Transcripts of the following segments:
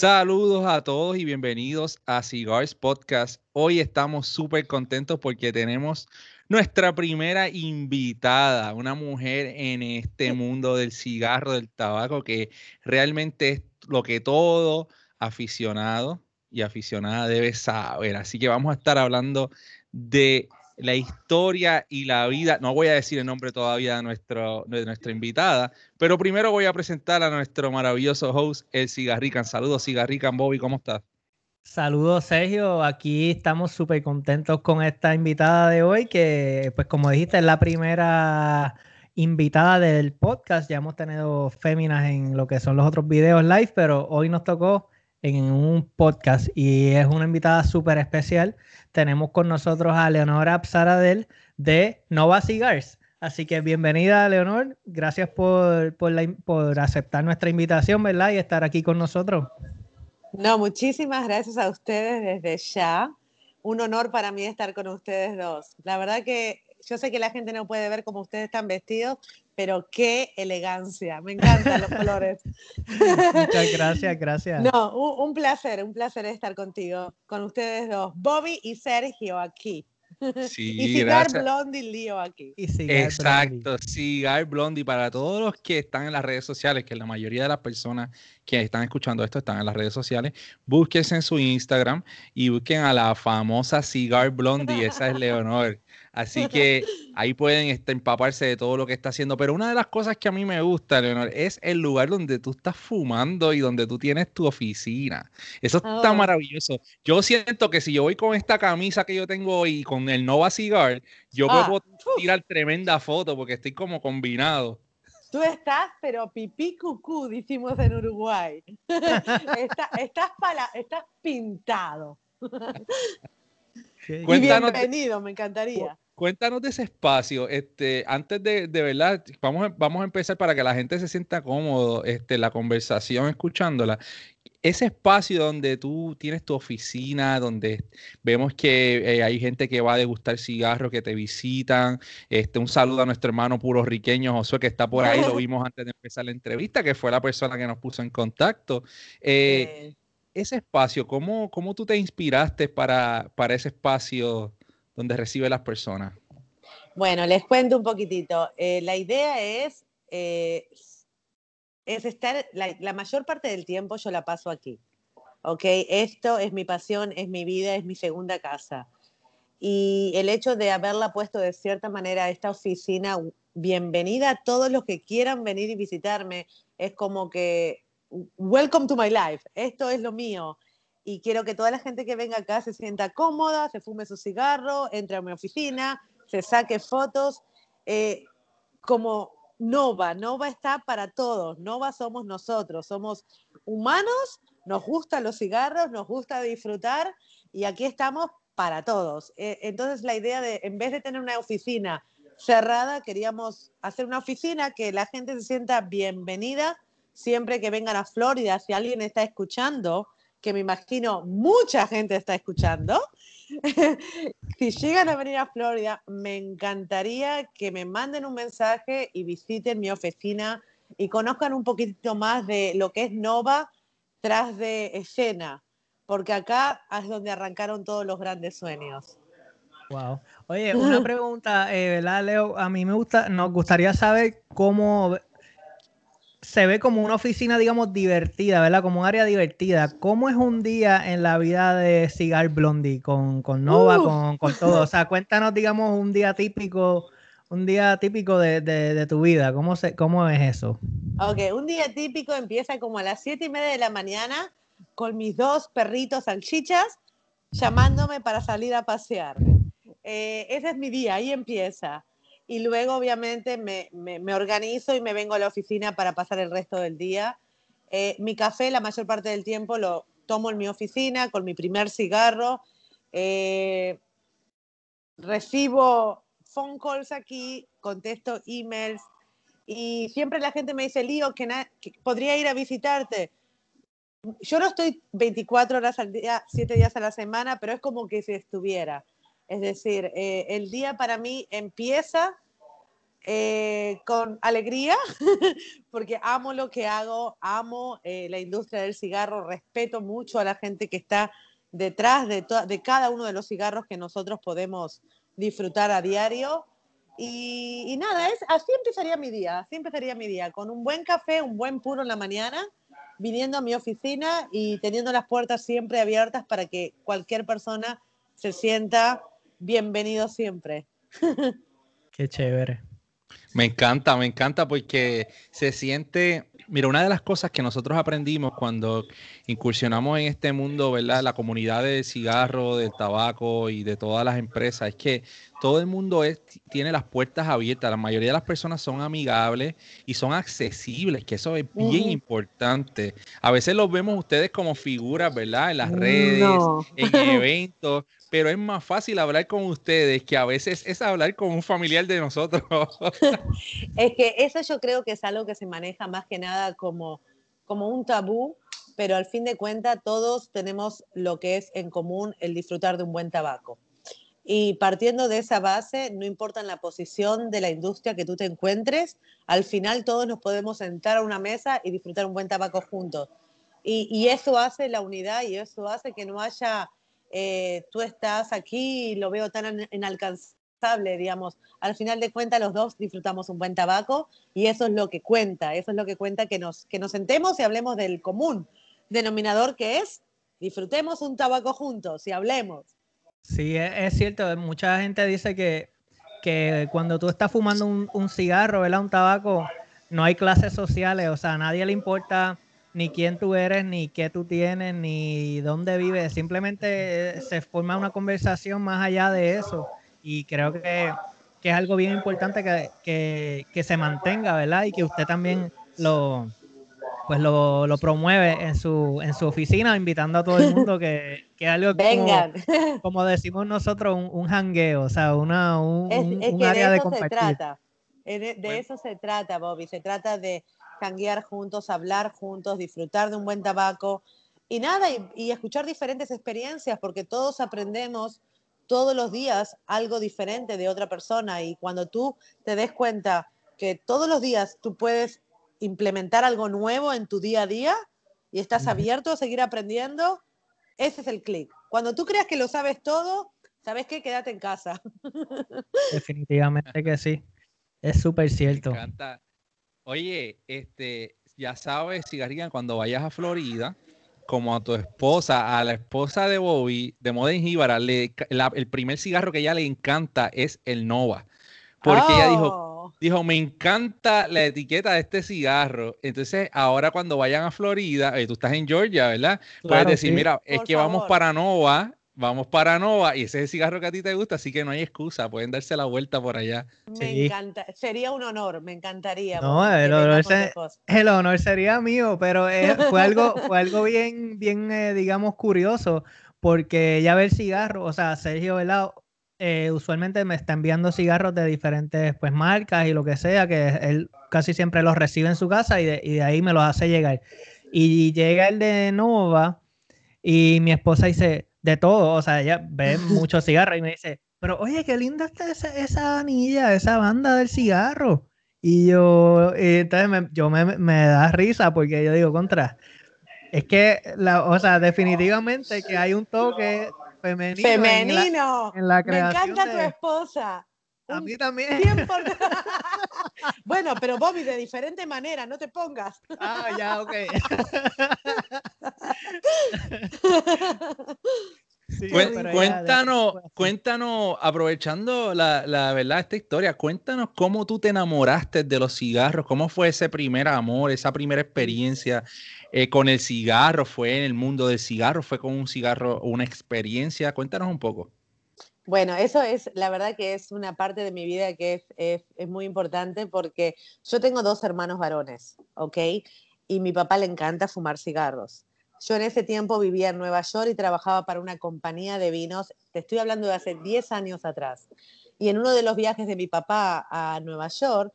Saludos a todos y bienvenidos a Cigars Podcast. Hoy estamos súper contentos porque tenemos nuestra primera invitada, una mujer en este mundo del cigarro, del tabaco, que realmente es lo que todo aficionado y aficionada debe saber. Así que vamos a estar hablando de la historia y la vida. No voy a decir el nombre todavía de, de nuestra invitada, pero primero voy a presentar a nuestro maravilloso host, el Cigarrican. Saludos, Cigarrican. Bobby, ¿cómo estás? Saludos, Sergio. Aquí estamos súper contentos con esta invitada de hoy, que, pues, como dijiste, es la primera invitada del podcast. Ya hemos tenido féminas en lo que son los otros videos live, pero hoy nos tocó en un podcast y es una invitada súper especial. Tenemos con nosotros a Leonora Absaradel de Nova Cigars. Así que bienvenida, Leonor. Gracias por, por, aceptar nuestra invitación, ¿verdad? Y estar aquí con nosotros. No, muchísimas gracias a ustedes desde ya. Un honor para mí estar con ustedes dos. La verdad que yo sé que la gente no puede ver cómo ustedes están vestidos, pero qué elegancia, me encantan los colores. Muchas gracias, gracias. No, un, placer, un placer estar contigo, con ustedes dos, Bobby y Sergio aquí. Sí, y Cigar Blondie Lío aquí. Exacto, Cigar Blondie para todos los que están en las redes sociales, que la mayoría de las personas que están escuchando esto están en las redes sociales, búsquense en su Instagram y busquen a la famosa Cigar Blondie, esa es Leonor. Así que ahí pueden este, empaparse de todo lo que está haciendo. Pero una de las cosas que a mí me gusta, Leonor, es el lugar donde tú estás fumando y donde tú tienes tu oficina. Eso está oh. maravilloso. Yo siento que si yo voy con esta camisa que yo tengo hoy con el Nova Cigar, yo ah, puedo tirar tremenda foto porque estoy como combinado. Tú estás, pero pipí cucú, decimos en Uruguay. estás, para, estás pintado. bienvenido, me encantaría. Cuéntanos de ese espacio. Este, antes de, de verdad, vamos, vamos a empezar para que la gente se sienta cómodo, este, la conversación escuchándola. Ese espacio donde tú tienes tu oficina, donde vemos que eh, hay gente que va a degustar cigarros, que te visitan. Este, un saludo a nuestro hermano puro riqueño Josué, que está por ahí, lo vimos antes de empezar la entrevista, que fue la persona que nos puso en contacto. Eh, ese espacio, ¿cómo, ¿cómo, tú te inspiraste para, para ese espacio donde recibe las personas? Bueno, les cuento un poquitito. Eh, la idea es, eh, es estar, la, mayor parte del tiempo yo la paso aquí. ¿Ok? Esto es mi pasión, es mi vida, es mi segunda casa. Y el hecho de haberla puesto de cierta manera esta oficina, bienvenida a todos los que quieran venir y visitarme, es como que welcome to my life, esto es lo mío. Y quiero que toda la gente que venga acá se sienta cómoda, se fume su cigarro, entre a mi oficina, se saque fotos. Eh, como Nova, Nova está para todos, Nova somos nosotros, somos humanos, nos gustan los cigarros, nos gusta disfrutar y aquí estamos para todos. Eh, entonces la idea de, en vez de tener una oficina cerrada, queríamos hacer una oficina que la gente se sienta bienvenida siempre que vengan a Florida, si alguien está escuchando, que me imagino mucha gente está escuchando, si llegan a venir a Florida, me encantaría que me manden un mensaje y visiten mi oficina y conozcan un poquito más de lo que es Nova tras de escena, porque acá es donde arrancaron todos los grandes sueños. Wow. Oye, una pregunta, eh, ¿verdad, Leo? A mí me gusta, nos gustaría saber cómo se ve como una oficina, digamos, divertida, ¿verdad? Como un área divertida. ¿Cómo es un día en la vida de Cigar Blondie con, con Nova, con, con, todo? O sea, cuéntanos, digamos, un día típico, un día típico de, de, tu vida. ¿Cómo, se, ¿Cómo es eso? Ok, un día típico empieza como a las siete y media de la mañana con mis dos perritos salchichas llamándome para salir a pasear. Eh, ese es mi día, ahí empieza y luego obviamente me, me, organizo y me vengo a la oficina para pasar el resto del día. Eh, mi café la mayor parte del tiempo lo tomo en mi oficina con mi primer cigarro. Eh, recibo phone calls aquí, contesto emails y siempre la gente me dice, Lío, que, que podría ir a visitarte. Yo no estoy 24 horas al día, 7 días a la semana, pero es como que si estuviera. Es decir, eh, el día para mí empieza Eh, con alegría, porque amo lo que hago, amo eh, la industria del cigarro, respeto mucho a la gente que está detrás de, cada uno de los cigarros que nosotros podemos disfrutar a diario. Y, nada, es, así empezaría mi día, así empezaría mi día, con un buen café, un buen puro en la mañana, viniendo a mi oficina y teniendo las puertas siempre abiertas para que cualquier persona se sienta bienvenido siempre. Qué chévere. Me encanta, me encanta porque se siente, mira, una de las cosas que nosotros aprendimos cuando incursionamos en este mundo, ¿verdad? La comunidad del cigarro, del tabaco y de todas las empresas, es que todo el mundo es, tiene las puertas abiertas, la mayoría de las personas son amigables y son accesibles, que eso es bien importante. A veces los vemos ustedes como figuras, ¿verdad? En las redes, en eventos, pero es más fácil hablar con ustedes que a veces es hablar con un familiar de nosotros. es que eso yo creo que es algo que se maneja más que nada como, como un tabú, pero al fin de cuentas todos tenemos lo que es en común el disfrutar de un buen tabaco. Y partiendo de esa base, no importa en la posición de la industria que tú te encuentres, al final todos nos podemos sentar a una mesa y disfrutar un buen tabaco juntos. Y, y eso hace la unidad y eso hace que no haya eh, tú estás aquí lo veo tan inalcanzable, digamos. Al final de cuentas, los dos disfrutamos un buen tabaco y eso es lo que cuenta, eso es lo que cuenta que nos, que nos sentemos y hablemos del común denominador que es disfrutemos un tabaco juntos y hablemos. Sí, es, cierto, mucha gente dice que, que cuando tú estás fumando un, un cigarro, ¿verdad? Un tabaco, no hay clases sociales, o sea, a nadie le importa ni quién tú eres, ni qué tú tienes, ni dónde vives. Simplemente eh, se forma una conversación más allá de eso. Y creo que, es algo bien importante que, se mantenga, ¿verdad? Y que usted también lo, pues lo, promueve en su, en su oficina, invitando a todo el mundo que, que algo como, como, decimos nosotros, un, un hangueo, o sea, una, un, área de, eso Se trata. De, eso se trata, Bobby. Se trata de canguear juntos, hablar juntos, disfrutar de un buen tabaco y nada, y, escuchar diferentes experiencias, porque todos aprendemos todos los días algo diferente de otra persona y cuando tú te des cuenta que todos los días tú puedes implementar algo nuevo en tu día a día y estás abierto a seguir aprendiendo, ese es el clic. Cuando tú creas que lo sabes todo, ¿sabes qué? Quédate en casa. Definitivamente que sí. Es súper cierto. Oye, este, ya sabes, Cigarrigan, cuando vayas a Florida, como a tu esposa, a la esposa de Bobby, de Modern Jíbara, el primer cigarro que ella le encanta es el Nova. Porque ella dijo, oh. dijo, me encanta la etiqueta de este cigarro. Entonces, ahora cuando vayan a Florida, eh, tú estás en Georgia, ¿verdad? Puedes decir, mira, es que vamos para Nova vamos para Nova y ese es el cigarro que a ti te gusta, así que no hay excusa, pueden darse la vuelta por allá. Me encanta, sería un honor, me encantaría. No, el honor, sería mío, pero eh, fue algo, fue algo bien, bien, eh, digamos, curioso, porque ya ver cigarro, o sea, Sergio Velado, eh, usualmente me está enviando cigarros de diferentes pues marcas y lo que sea, que él casi siempre los recibe en su casa y de, y de ahí me los hace llegar. Y llega el de Nova y mi esposa dice, de todo, o sea, ella ve muchos cigarros y me dice, pero oye, qué linda está esa, esa anilla, esa banda del cigarro. Y yo, y entonces me, yo me, me, da risa porque yo digo, contra, es que, la, o sea, definitivamente que hay un toque femenino. Femenino. En la, creación me encanta tu esposa. A mí también. bueno, pero Bobby, de diferente manera, no te pongas. Ah, ya, ok. Cuéntanos, cuéntanos, aprovechando la, la, verdad esta historia, cuéntanos cómo tú te enamoraste de los cigarros, cómo fue ese primer amor, esa primera experiencia eh, con el cigarro, fue en el mundo del cigarro, fue con un cigarro, una experiencia, cuéntanos un poco. Bueno, eso es, la verdad que es una parte de mi vida que es, es, muy importante porque yo tengo dos hermanos varones, ¿ok? Y mi papá le encanta fumar cigarros. Yo en ese tiempo vivía en Nueva York y trabajaba para una compañía de vinos, te estoy hablando de hace 10 años atrás. Y en uno de los viajes de mi papá a Nueva York,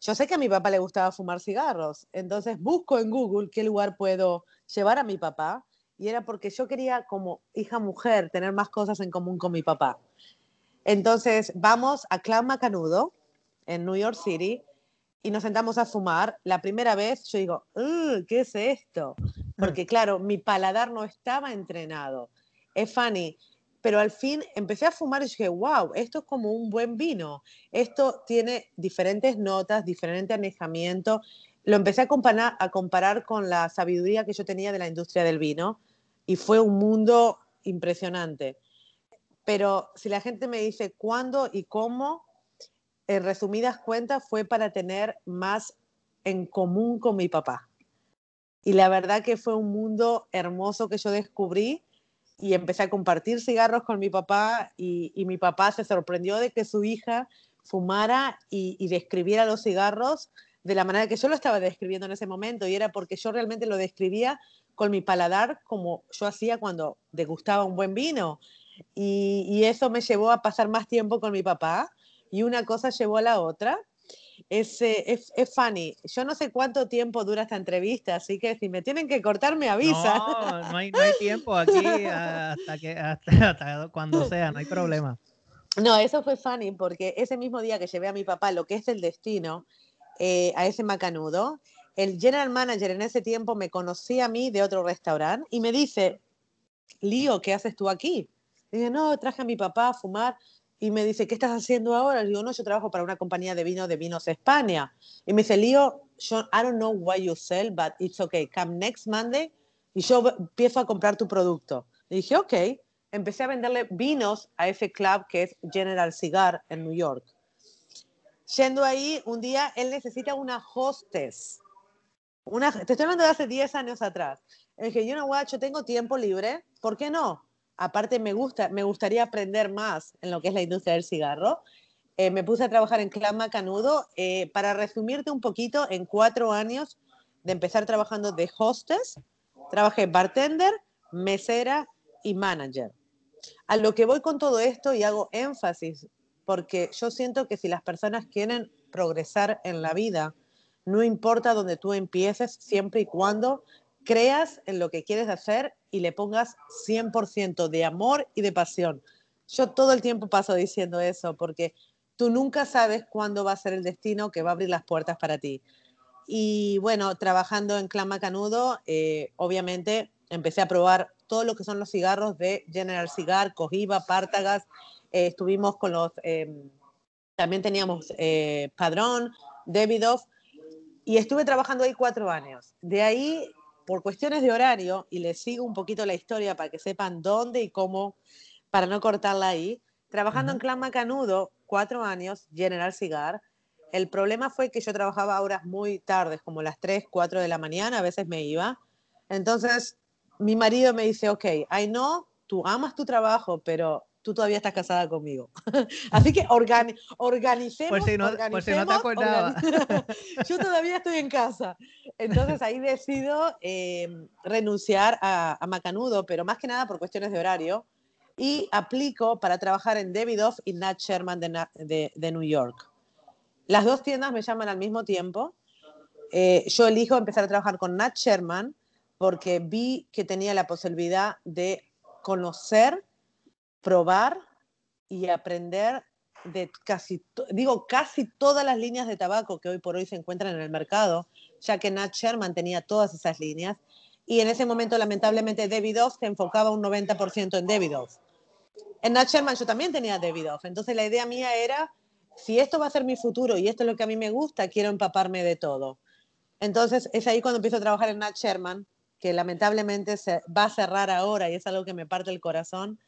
yo sé que a mi papá le gustaba fumar cigarros, entonces busco en Google qué lugar puedo llevar a mi papá y era porque yo quería como hija mujer tener más cosas en común con mi papá. Entonces vamos a Clan Macanudo, en New York City y nos sentamos a fumar. La primera vez yo digo, ¿qué es esto? Porque claro, mi paladar no estaba entrenado. Es funny, pero al fin empecé a fumar y dije, wow, esto es como un buen vino. Esto tiene diferentes notas, diferente anejamiento. Lo empecé a comparar, a comparar con la sabiduría que yo tenía de la industria del vino y fue un mundo impresionante. Pero si la gente me dice cuándo y cómo, en resumidas cuentas, fue para tener más en común con mi papá. Y la verdad que fue un mundo hermoso que yo descubrí y empecé a compartir cigarros con mi papá y, mi papá se sorprendió de que su hija fumara y, describiera los cigarros de la manera que yo lo estaba describiendo en ese momento y era porque yo realmente lo describía con mi paladar como yo hacía cuando degustaba un buen vino y eso me llevó a pasar más tiempo con mi papá y una cosa llevó a la otra. Es, es, es, funny. Yo no sé cuánto tiempo dura esta entrevista, así que si me tienen que cortar, me avisan. No, no hay, no hay tiempo aquí hasta, que, hasta, cuando sea, no hay problema. No, eso fue funny porque ese mismo día que llevé a mi papá lo que es el destino, eh, a ese macanudo, el general manager en ese tiempo me conocía a mí de otro restaurante y me dice, Lío, ¿qué haces tú aquí? Y dije, no, traje a mi papá a fumar y me dice, ¿qué estás haciendo ahora? Le digo, no, yo trabajo para una compañía de vino de Vinos España. Y me dice, yo, I don't know why you sell, but it's okay. Come next Monday y yo empiezo a comprar tu producto. Le dije, ok. Empecé a venderle vinos a ese club que es General Cigar en New York. Yendo ahí, un día él necesita una hostess. Una, te estoy hablando de hace 10 años atrás. Le dije, yo no, yo tengo tiempo libre, ¿por qué no? Aparte me gusta, me gustaría aprender más en lo que es la industria del cigarro. Eh, me puse a trabajar en Clan Macanudo. Eh, para resumirte un poquito, en cuatro años de empezar trabajando de hostess, trabajé bartender, mesera y manager. A lo que voy con todo esto y hago énfasis, porque yo siento que si las personas quieren progresar en la vida, no importa dónde tú empieces, siempre y cuando creas en lo que quieres hacer y le pongas 100% de amor y de pasión. Yo todo el tiempo paso diciendo eso porque tú nunca sabes cuándo va a ser el destino que va a abrir las puertas para ti. Y bueno, trabajando en Clan Macanudo, eh, obviamente empecé a probar todo lo que son los cigarros de General Cigar, Cojiba, Pártagas. Eh, estuvimos con los, em, también teníamos eh, Padrón, Davidoff, y estuve trabajando ahí cuatro años. De ahí por cuestiones de horario, y les sigo un poquito la historia para que sepan dónde y cómo, para no cortarla ahí, trabajando en Clan Macanudo, cuatro años, General Cigar, el problema fue que yo trabajaba horas muy tardes, como las 3, 4 de la mañana, a veces me iba. Entonces, mi marido me dice, ok, I know, tú amas tu trabajo, pero tú todavía estás casada conmigo. Así que organi organicemos. Por si no, por si no te acordaba. Yo todavía estoy en casa. Entonces ahí decido em, renunciar a, Macanudo, pero más que nada por cuestiones de horario. Y aplico para trabajar en Davidoff y Nat Sherman de, de, New York. Las dos tiendas me llaman al mismo tiempo. Eh, yo elijo empezar a trabajar con Nat Sherman porque vi que tenía la posibilidad de conocer probar y aprender de casi, digo, casi todas las líneas de tabaco que hoy por hoy se encuentran en el mercado, ya que Nat Sherman tenía todas esas líneas. Y en ese momento, lamentablemente, Davidoff se enfocaba un 90% en Davidoff. En Nat Sherman yo también tenía Davidoff. Entonces la idea mía era, si esto va a ser mi futuro y esto es lo que a mí me gusta, quiero empaparme de todo. Entonces es ahí cuando empiezo a trabajar en Nat Sherman, que lamentablemente se va a cerrar ahora y es algo que me parte el corazón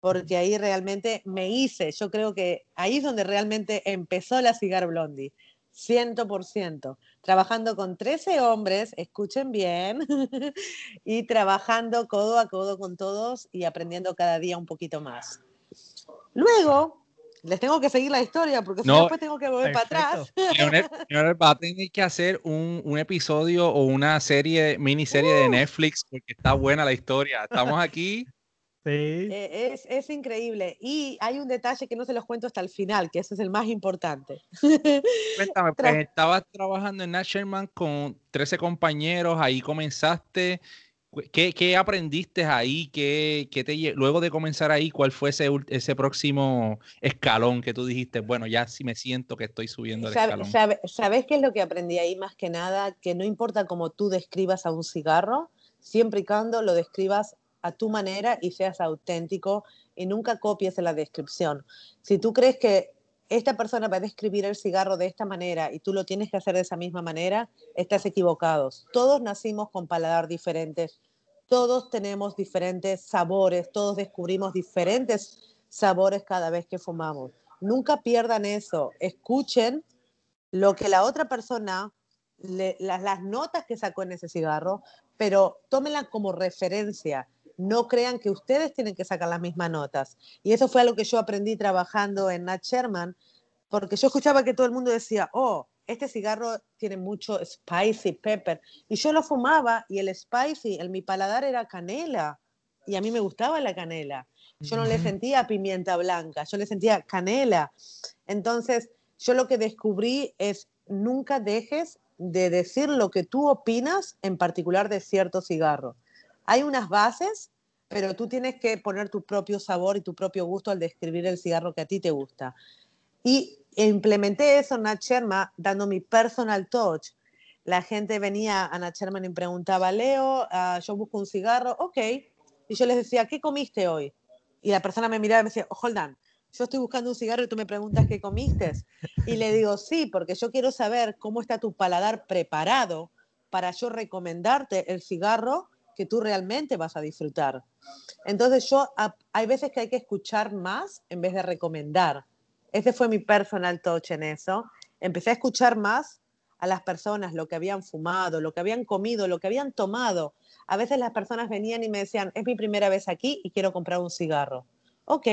porque ahí realmente me hice, yo creo que ahí es donde realmente empezó la Cigar Blondie, 100%, trabajando con 13 hombres, escuchen bien, y trabajando codo a codo con todos y aprendiendo cada día un poquito más. Luego, les tengo que seguir la historia porque no, después tengo que volver para atrás. va a tener que hacer un, un, episodio o una serie, miniserie de uh. Netflix porque está buena la historia. Estamos aquí eh, es, es, increíble. Y hay un detalle que no se los cuento hasta el final, que ese es el más importante. Cuéntame, pues estabas trabajando en Nat Sherman con 13 compañeros, ahí comenzaste. ¿Qué, aprendiste ahí? ¿Qué, te, luego de comenzar ahí, cuál fue ese, ese próximo escalón que tú dijiste? Bueno, ya sí me siento que estoy subiendo el escalón. ¿Sabes qué es lo que aprendí ahí más que nada? Que no importa cómo tú describas a un cigarro, siempre y cuando lo describas a tu manera y seas auténtico y nunca copies la descripción. Si tú crees que esta persona va a describir el cigarro de esta manera y tú lo tienes que hacer de esa misma manera, estás equivocado. Todos nacimos con paladar diferentes, todos tenemos diferentes sabores, todos descubrimos diferentes sabores cada vez que fumamos. Nunca pierdan eso, escuchen lo que la otra persona, las notas que sacó en ese cigarro, pero tómenla como referencia no crean que ustedes tienen que sacar las mismas notas. Y eso fue algo que yo aprendí trabajando en Nat Sherman, porque yo escuchaba que todo el mundo decía, oh, este cigarro tiene mucho spicy pepper. Y yo lo fumaba y el spicy, en mi paladar era canela. Y a mí me gustaba la canela. Yo no le sentía pimienta blanca, yo le sentía canela. Entonces, yo lo que descubrí es nunca dejes de decir lo que tú opinas en particular de cierto cigarro. Hay unas bases, pero tú tienes que poner tu propio sabor y tu propio gusto al describir el cigarro que a ti te gusta. Y implementé eso en Nat Sherman dando mi personal touch. La gente venía a Nat Sherman y me preguntaba, Leo, ah, yo busco un cigarro, ok. Y yo les decía, ¿qué comiste hoy? Y la persona me miraba y me decía, oh, hold on, yo estoy buscando un cigarro y tú me preguntas qué comiste. Y le digo, sí, porque yo quiero saber cómo está tu paladar preparado para yo recomendarte el cigarro que tú realmente vas a disfrutar. Entonces yo, hay veces que hay que escuchar más en vez de recomendar. Ese fue mi personal touch en eso. Empecé a escuchar más a las personas, lo que habían fumado, lo que habían comido, lo que habían tomado. A veces las personas venían y me decían, es mi primera vez aquí y quiero comprar un cigarro. Ok,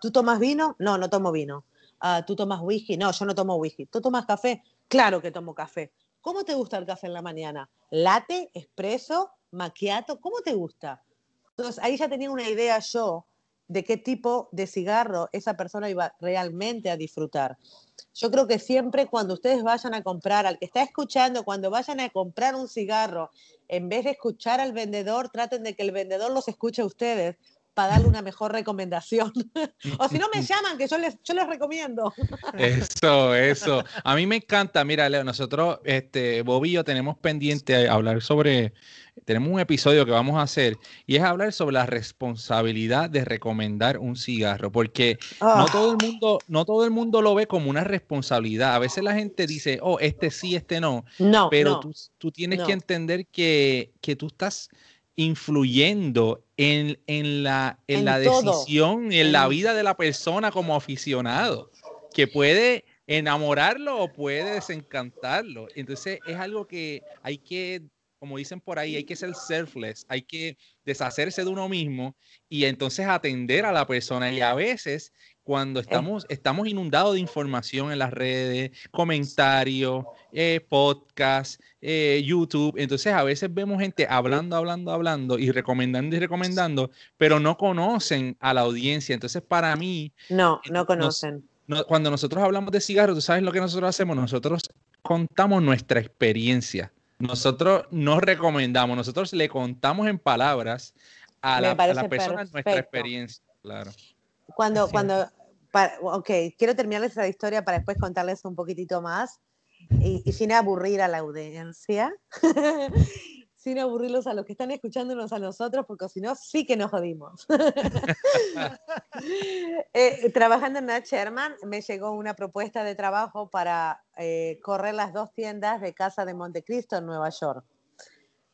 ¿tú tomas vino? No, no tomo vino. Ah, ¿Tú tomas whisky? No, yo no tomo whisky. ¿Tú tomas café? Claro que tomo café. ¿Cómo te gusta el café en la mañana? ¿Latte, espresso, maquiato, ¿cómo te gusta? Entonces ahí ya tenía una idea yo de qué tipo de cigarro esa persona iba realmente a disfrutar. Yo creo que siempre cuando ustedes vayan a comprar, al que está escuchando, cuando vayan a comprar un cigarro, en vez de escuchar al vendedor, traten de que el vendedor los escuche a ustedes para darle una mejor recomendación. o si no me llaman, que yo les, yo les recomiendo. eso, eso. A mí me encanta, mira, Leo, nosotros, este, Bobby yo tenemos pendiente hablar sobre tenemos un episodio que vamos a hacer y es hablar sobre la responsabilidad de recomendar un cigarro, porque no, ah. todo el mundo, no todo el mundo lo ve como una responsabilidad. A veces la gente dice, oh, este sí, este no. No. Pero Tú, tienes que entender que, tú estás influyendo en, la, en, la decisión, en, la vida de la persona como aficionado, que puede enamorarlo o puede desencantarlo. Entonces es algo que hay que como dicen por ahí, hay que ser selfless, hay que deshacerse de uno mismo y entonces atender a la persona. Y a veces, cuando estamos, estamos inundados de información en las redes, comentarios, eh, podcast, eh, YouTube, entonces a veces vemos gente hablando, hablando, hablando y recomendando y recomendando, pero no conocen a la audiencia. Entonces, para mí... No, no conocen. cuando nosotros hablamos de cigarros, ¿tú sabes lo que nosotros hacemos? Nosotros contamos nuestra experiencia nosotros nos recomendamos, nosotros le contamos en palabras a la, persona nuestra experiencia, claro. Cuando, cuando, ok, quiero terminar esta historia para después contarles un poquitito más y, y sin aburrir a la audiencia. sin aburrirlos a los que están escuchándonos a nosotros, porque si no, sí que nos jodimos. Eh, trabajando en Nat Sherman, me llegó una propuesta de trabajo para eh, correr las dos tiendas de Casa de Montecristo en Nueva York.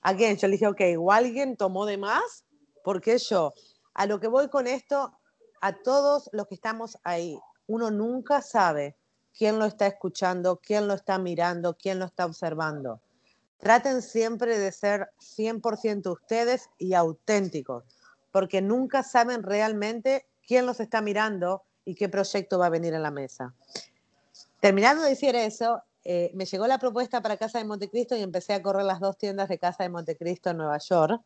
Again, yo le dije, ok, o alguien tomó de más, porque yo, a lo que voy con esto, a todos los que estamos ahí, uno nunca sabe quién lo está escuchando, quién lo está mirando, quién lo está observando Traten siempre de ser 100% ustedes y auténticos, porque nunca saben realmente quién los está mirando y qué proyecto va a venir a la mesa. Terminando de decir eso, eh, me llegó la propuesta para Casa de Montecristo y empecé a correr las dos tiendas de Casa de Montecristo en Nueva York.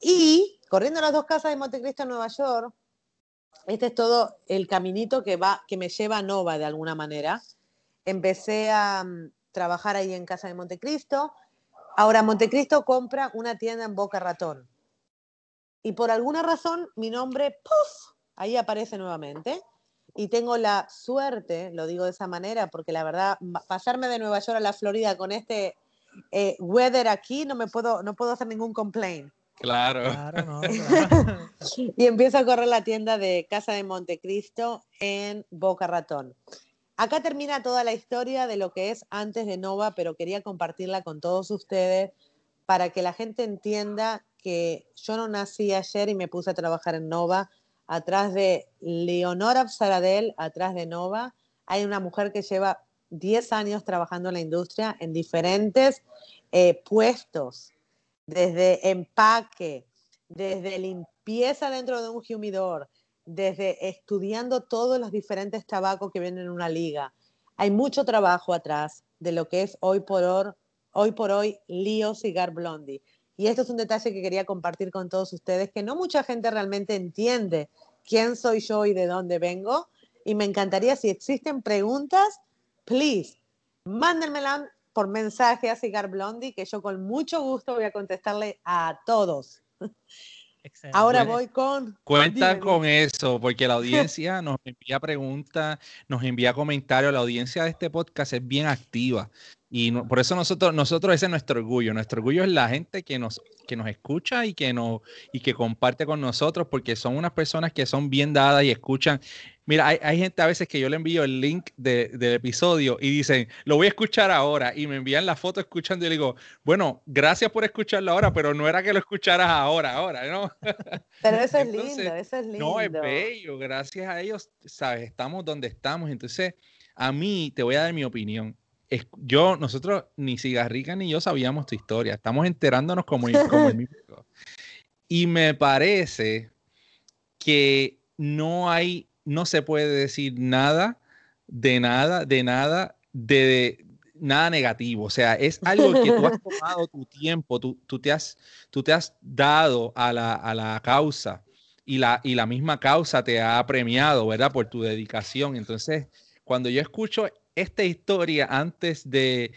Y corriendo las dos casas de Montecristo en Nueva York, este es todo el caminito que va, que me lleva a Nova de alguna manera. Empecé a, trabajar ahí en Casa de Montecristo Ahora, Montecristo compra una tienda en Boca Ratón. Y por alguna razón, mi nombre, ¡puf! Ahí aparece nuevamente. Y tengo la suerte, lo digo de esa manera, porque la verdad, pasarme de Nueva York a la Florida con este eh, weather aquí, no me puedo, no puedo hacer ningún complaint. Claro. y empiezo a correr la tienda de Casa de Montecristo en Boca Ratón. Acá termina toda la historia de lo que es antes de Nova, pero quería compartirla con todos ustedes para que la gente entienda que yo no nací ayer y me puse a trabajar en Nova. Atrás de Leonora Saradel, atrás de Nova, hay una mujer que lleva 10 años trabajando en la industria en diferentes eh, puestos, desde empaque, desde limpieza dentro de un humidor, desde estudiando todos los diferentes tabacos que vienen en una liga. Hay mucho trabajo atrás de lo que es hoy por hoy, hoy por hoy Lío Cigar Blondie. Y esto es un detalle que quería compartir con todos ustedes, que no mucha gente realmente entiende quién soy yo y de dónde vengo. Y me encantaría, si existen preguntas, please, mándenmelas por mensaje a Cigar Blondie, que yo con mucho gusto voy a contestarle a todos. Ahora voy con. Cuenta con eso, porque la audiencia nos envía preguntas, nos envía comentarios. La audiencia de este podcast es bien activa. Y por eso nosotros, nosotros ese es nuestro orgullo. Nuestro orgullo es la gente que nos, que nos escucha y que, nos, y que comparte con nosotros, porque son unas personas que son bien dadas y escuchan. Mira, hay, gente a veces que yo le envío el link del episodio y dicen, lo voy a escuchar ahora, y me envían la foto escuchando y le digo, bueno, gracias por escucharlo ahora, pero no era que lo escucharas ahora, ahora, ¿no? Pero eso es lindo, eso es lindo. No, es bello, gracias a ellos, ¿sabes? Estamos donde estamos. Entonces, a mí te voy a dar mi opinión yo, nosotros, ni Cigarrica ni yo sabíamos tu historia. Estamos enterándonos como, como el mismo. Y me parece que no hay, no se puede decir nada, de nada, de nada, de, nada negativo. O sea, es algo que tú has tomado tu tiempo, tú, tú, te, has, tú te has dado a la, a la causa y la, y la misma causa te ha premiado, ¿verdad? Por tu dedicación. Entonces, cuando yo escucho esta historia antes de,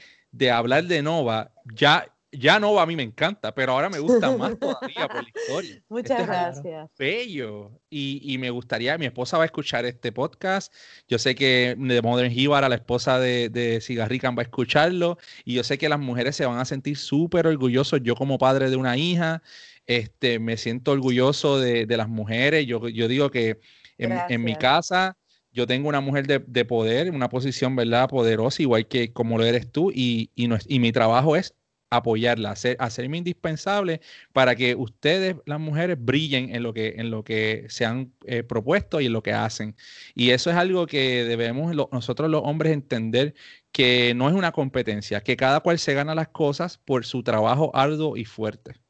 hablar de Nova, ya, ya Nova a mí me encanta, pero ahora me gusta más todavía por la historia. Muchas gracias. bello. Y, me gustaría, mi esposa va a escuchar este podcast. Yo sé que de Modern Jíbara, la esposa de, de Cigarrican, va a escucharlo. Y yo sé que las mujeres se van a sentir súper orgullosos. Yo, como padre de una hija, este, me siento orgulloso de, las mujeres. Yo, yo digo que en, en mi casa yo tengo una mujer de, poder, una posición, ¿verdad? Poderosa, igual que como lo eres tú, y, y, mi trabajo es apoyarla, hacer, hacerme indispensable para que ustedes, las mujeres, brillen en lo que, en lo que se han eh, propuesto y en lo que hacen. Y eso es algo que debemos nosotros los hombres entender que no es una competencia, que cada cual se gana las cosas por su trabajo arduo y fuerte.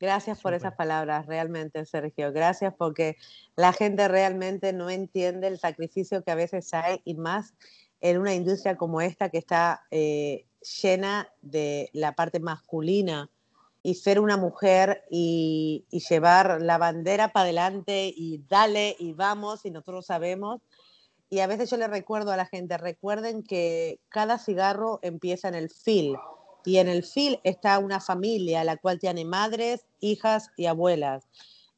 Gracias por esas palabras, realmente, Sergio. Gracias porque la gente realmente no entiende el sacrificio que a veces hay y más en una industria como esta que está eh, llena de la parte masculina y ser una mujer y, y llevar la bandera para adelante y dale y vamos y nosotros sabemos. Y a veces yo le recuerdo a la gente, recuerden que cada cigarro empieza en el fil y en el fil está una familia, la cual tiene madres, hijas y abuelas.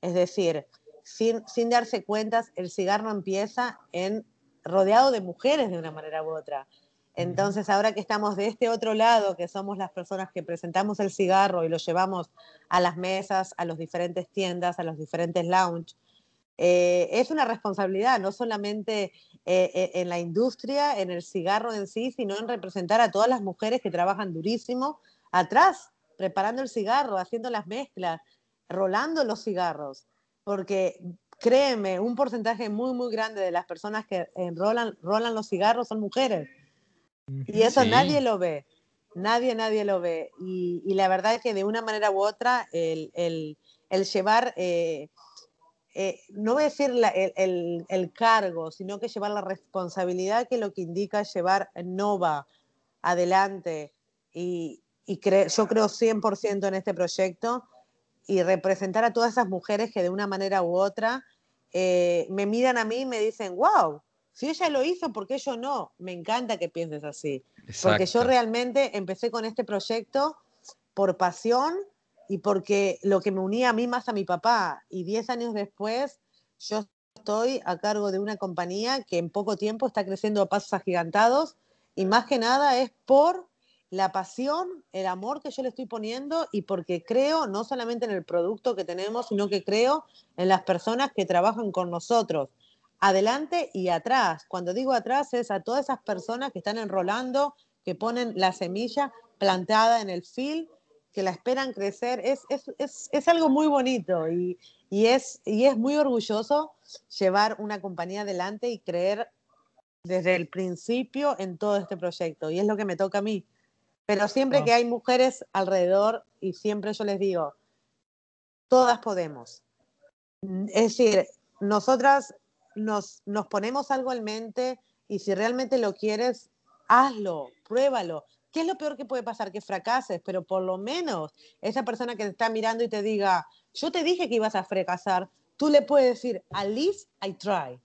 Es decir, sin, sin darse cuenta, el cigarro empieza en rodeado de mujeres de una manera u otra. Entonces, ahora que estamos de este otro lado, que somos las personas que presentamos el cigarro y lo llevamos a las mesas, a las diferentes tiendas, a los diferentes lounge, eh, es una responsabilidad, no solamente eh, eh, en la industria, en el cigarro en sí, sino en representar a todas las mujeres que trabajan durísimo atrás, preparando el cigarro, haciendo las mezclas, rolando los cigarros, porque créeme, un porcentaje muy, muy grande de las personas que enrolan, rolan los cigarros son mujeres. Y eso nadie lo ve, nadie, nadie lo ve. Y, la verdad es que de una manera u otra, el, el, el llevar eh, no voy a decir el, cargo, sino que llevar la responsabilidad que lo que indica llevar Nova adelante y, yo creo 100% en este proyecto y representar a todas esas mujeres que de una manera u otra eh, me miran a mí y me dicen, wow, si ella lo hizo, ¿por qué yo no? Me encanta que pienses así. Porque yo realmente empecé con este proyecto por pasión y porque lo que me unía a mí más a mi papá. Y diez años después, yo estoy a cargo de una compañía que en poco tiempo está creciendo a pasos agigantados y más que nada es por la pasión, el amor que yo le estoy poniendo y porque creo no solamente en el producto que tenemos, sino que creo en las personas que trabajan con nosotros, adelante y atrás. Cuando digo atrás es a todas esas personas que están enrolando, que ponen la semilla plantada en el fil que la esperan crecer, es, es, es, algo muy bonito y, y, es, y es muy orgulloso llevar una compañía adelante y creer desde el principio en todo este proyecto. Y es lo que me toca a mí. Pero siempre que hay mujeres alrededor, y siempre yo les digo, todas podemos. Es decir, nosotras nos, nos ponemos algo en mente y si realmente lo quieres, hazlo, pruébalo. ¿Qué es lo peor que puede pasar? Que fracases, pero por lo menos esa persona que te está mirando y te diga, yo te dije que ibas a fracasar, tú le puedes decir, at least I try.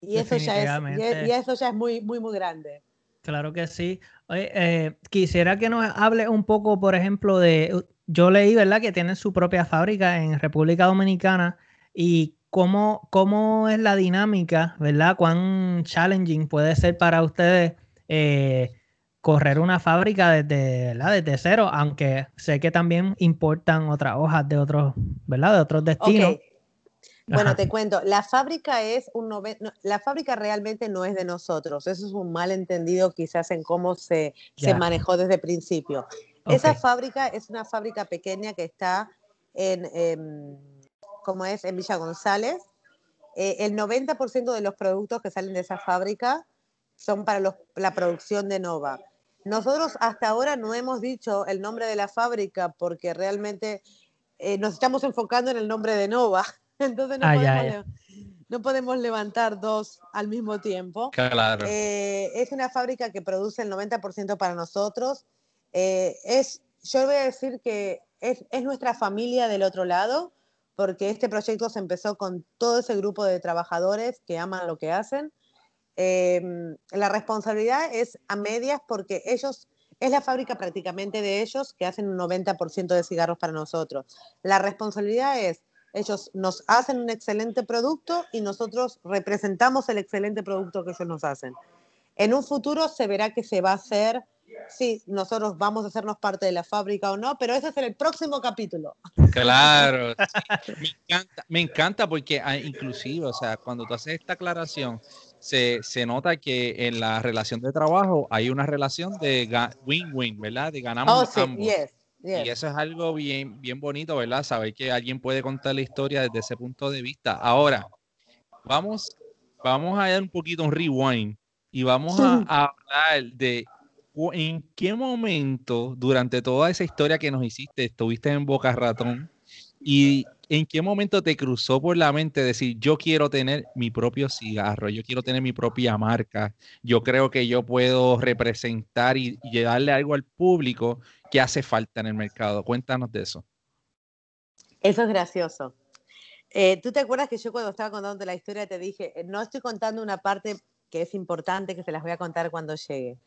Y eso ya es, y eso ya es muy, muy, muy grande. Claro que sí. Eh, quisiera que nos hable un poco, por ejemplo, de, yo leí, ¿verdad?, que tienen su propia fábrica en República Dominicana y cómo, cómo es la dinámica, ¿verdad? Cuán challenging puede ser para ustedes eh, correr una fábrica desde, desde cero, aunque sé que también importan otras hojas de otros, ¿verdad? De otros destinos. Bueno, te cuento, la fábrica es un la fábrica realmente no es de nosotros, eso es un malentendido quizás en cómo se, se manejó desde el principio. Esa fábrica es una fábrica pequeña que está en, em, ¿cómo es? En Villa González. Eh, el 90% de los productos que salen de esa fábrica son para la producción de Nova. Nosotros hasta ahora no hemos dicho el nombre de la fábrica porque realmente eh, nos estamos enfocando en el nombre de Nova. Entonces ah, no, podemos, levantar dos al mismo tiempo. Claro. Eh, es una fábrica que produce el 90% para nosotros. Eh, es, yo voy a decir que es, es nuestra familia del otro lado, porque este proyecto se empezó con todo ese grupo de trabajadores que aman lo que hacen Em, la responsabilidad es a medias porque ellos, es la fábrica prácticamente de ellos que hacen un 90% de cigarros para nosotros. La responsabilidad es, ellos nos hacen un excelente producto y nosotros representamos el excelente producto que ellos nos hacen. En un futuro se verá que se va a hacer, si nosotros vamos a hacernos parte de la fábrica o no, pero ese es el próximo capítulo. Claro, me, encanta, me encanta porque ah, inclusive, o sea, cuando tú haces esta aclaración, se, nota que en la relación de trabajo hay una relación de win-win, ¿verdad? De ganamos oh, ambos. Y eso es algo bien, bien bonito, ¿verdad? Saber que alguien puede contar la historia desde ese punto de vista. Ahora, vamos, vamos a dar un poquito un rewind y vamos a, a hablar de en qué momento durante toda esa historia que nos hiciste estuviste en Boca Ratón y ¿en qué momento te cruzó por la mente decir, yo quiero tener mi propio cigarro, yo quiero tener mi propia marca, yo creo que yo puedo representar y, darle algo al público que hace falta en el mercado? Cuéntanos de eso. Eso es gracioso. Eh, ¿Tú te acuerdas que yo cuando estaba contando la historia te dije, eh, no estoy contando una parte que es importante, que se las voy a contar cuando llegue?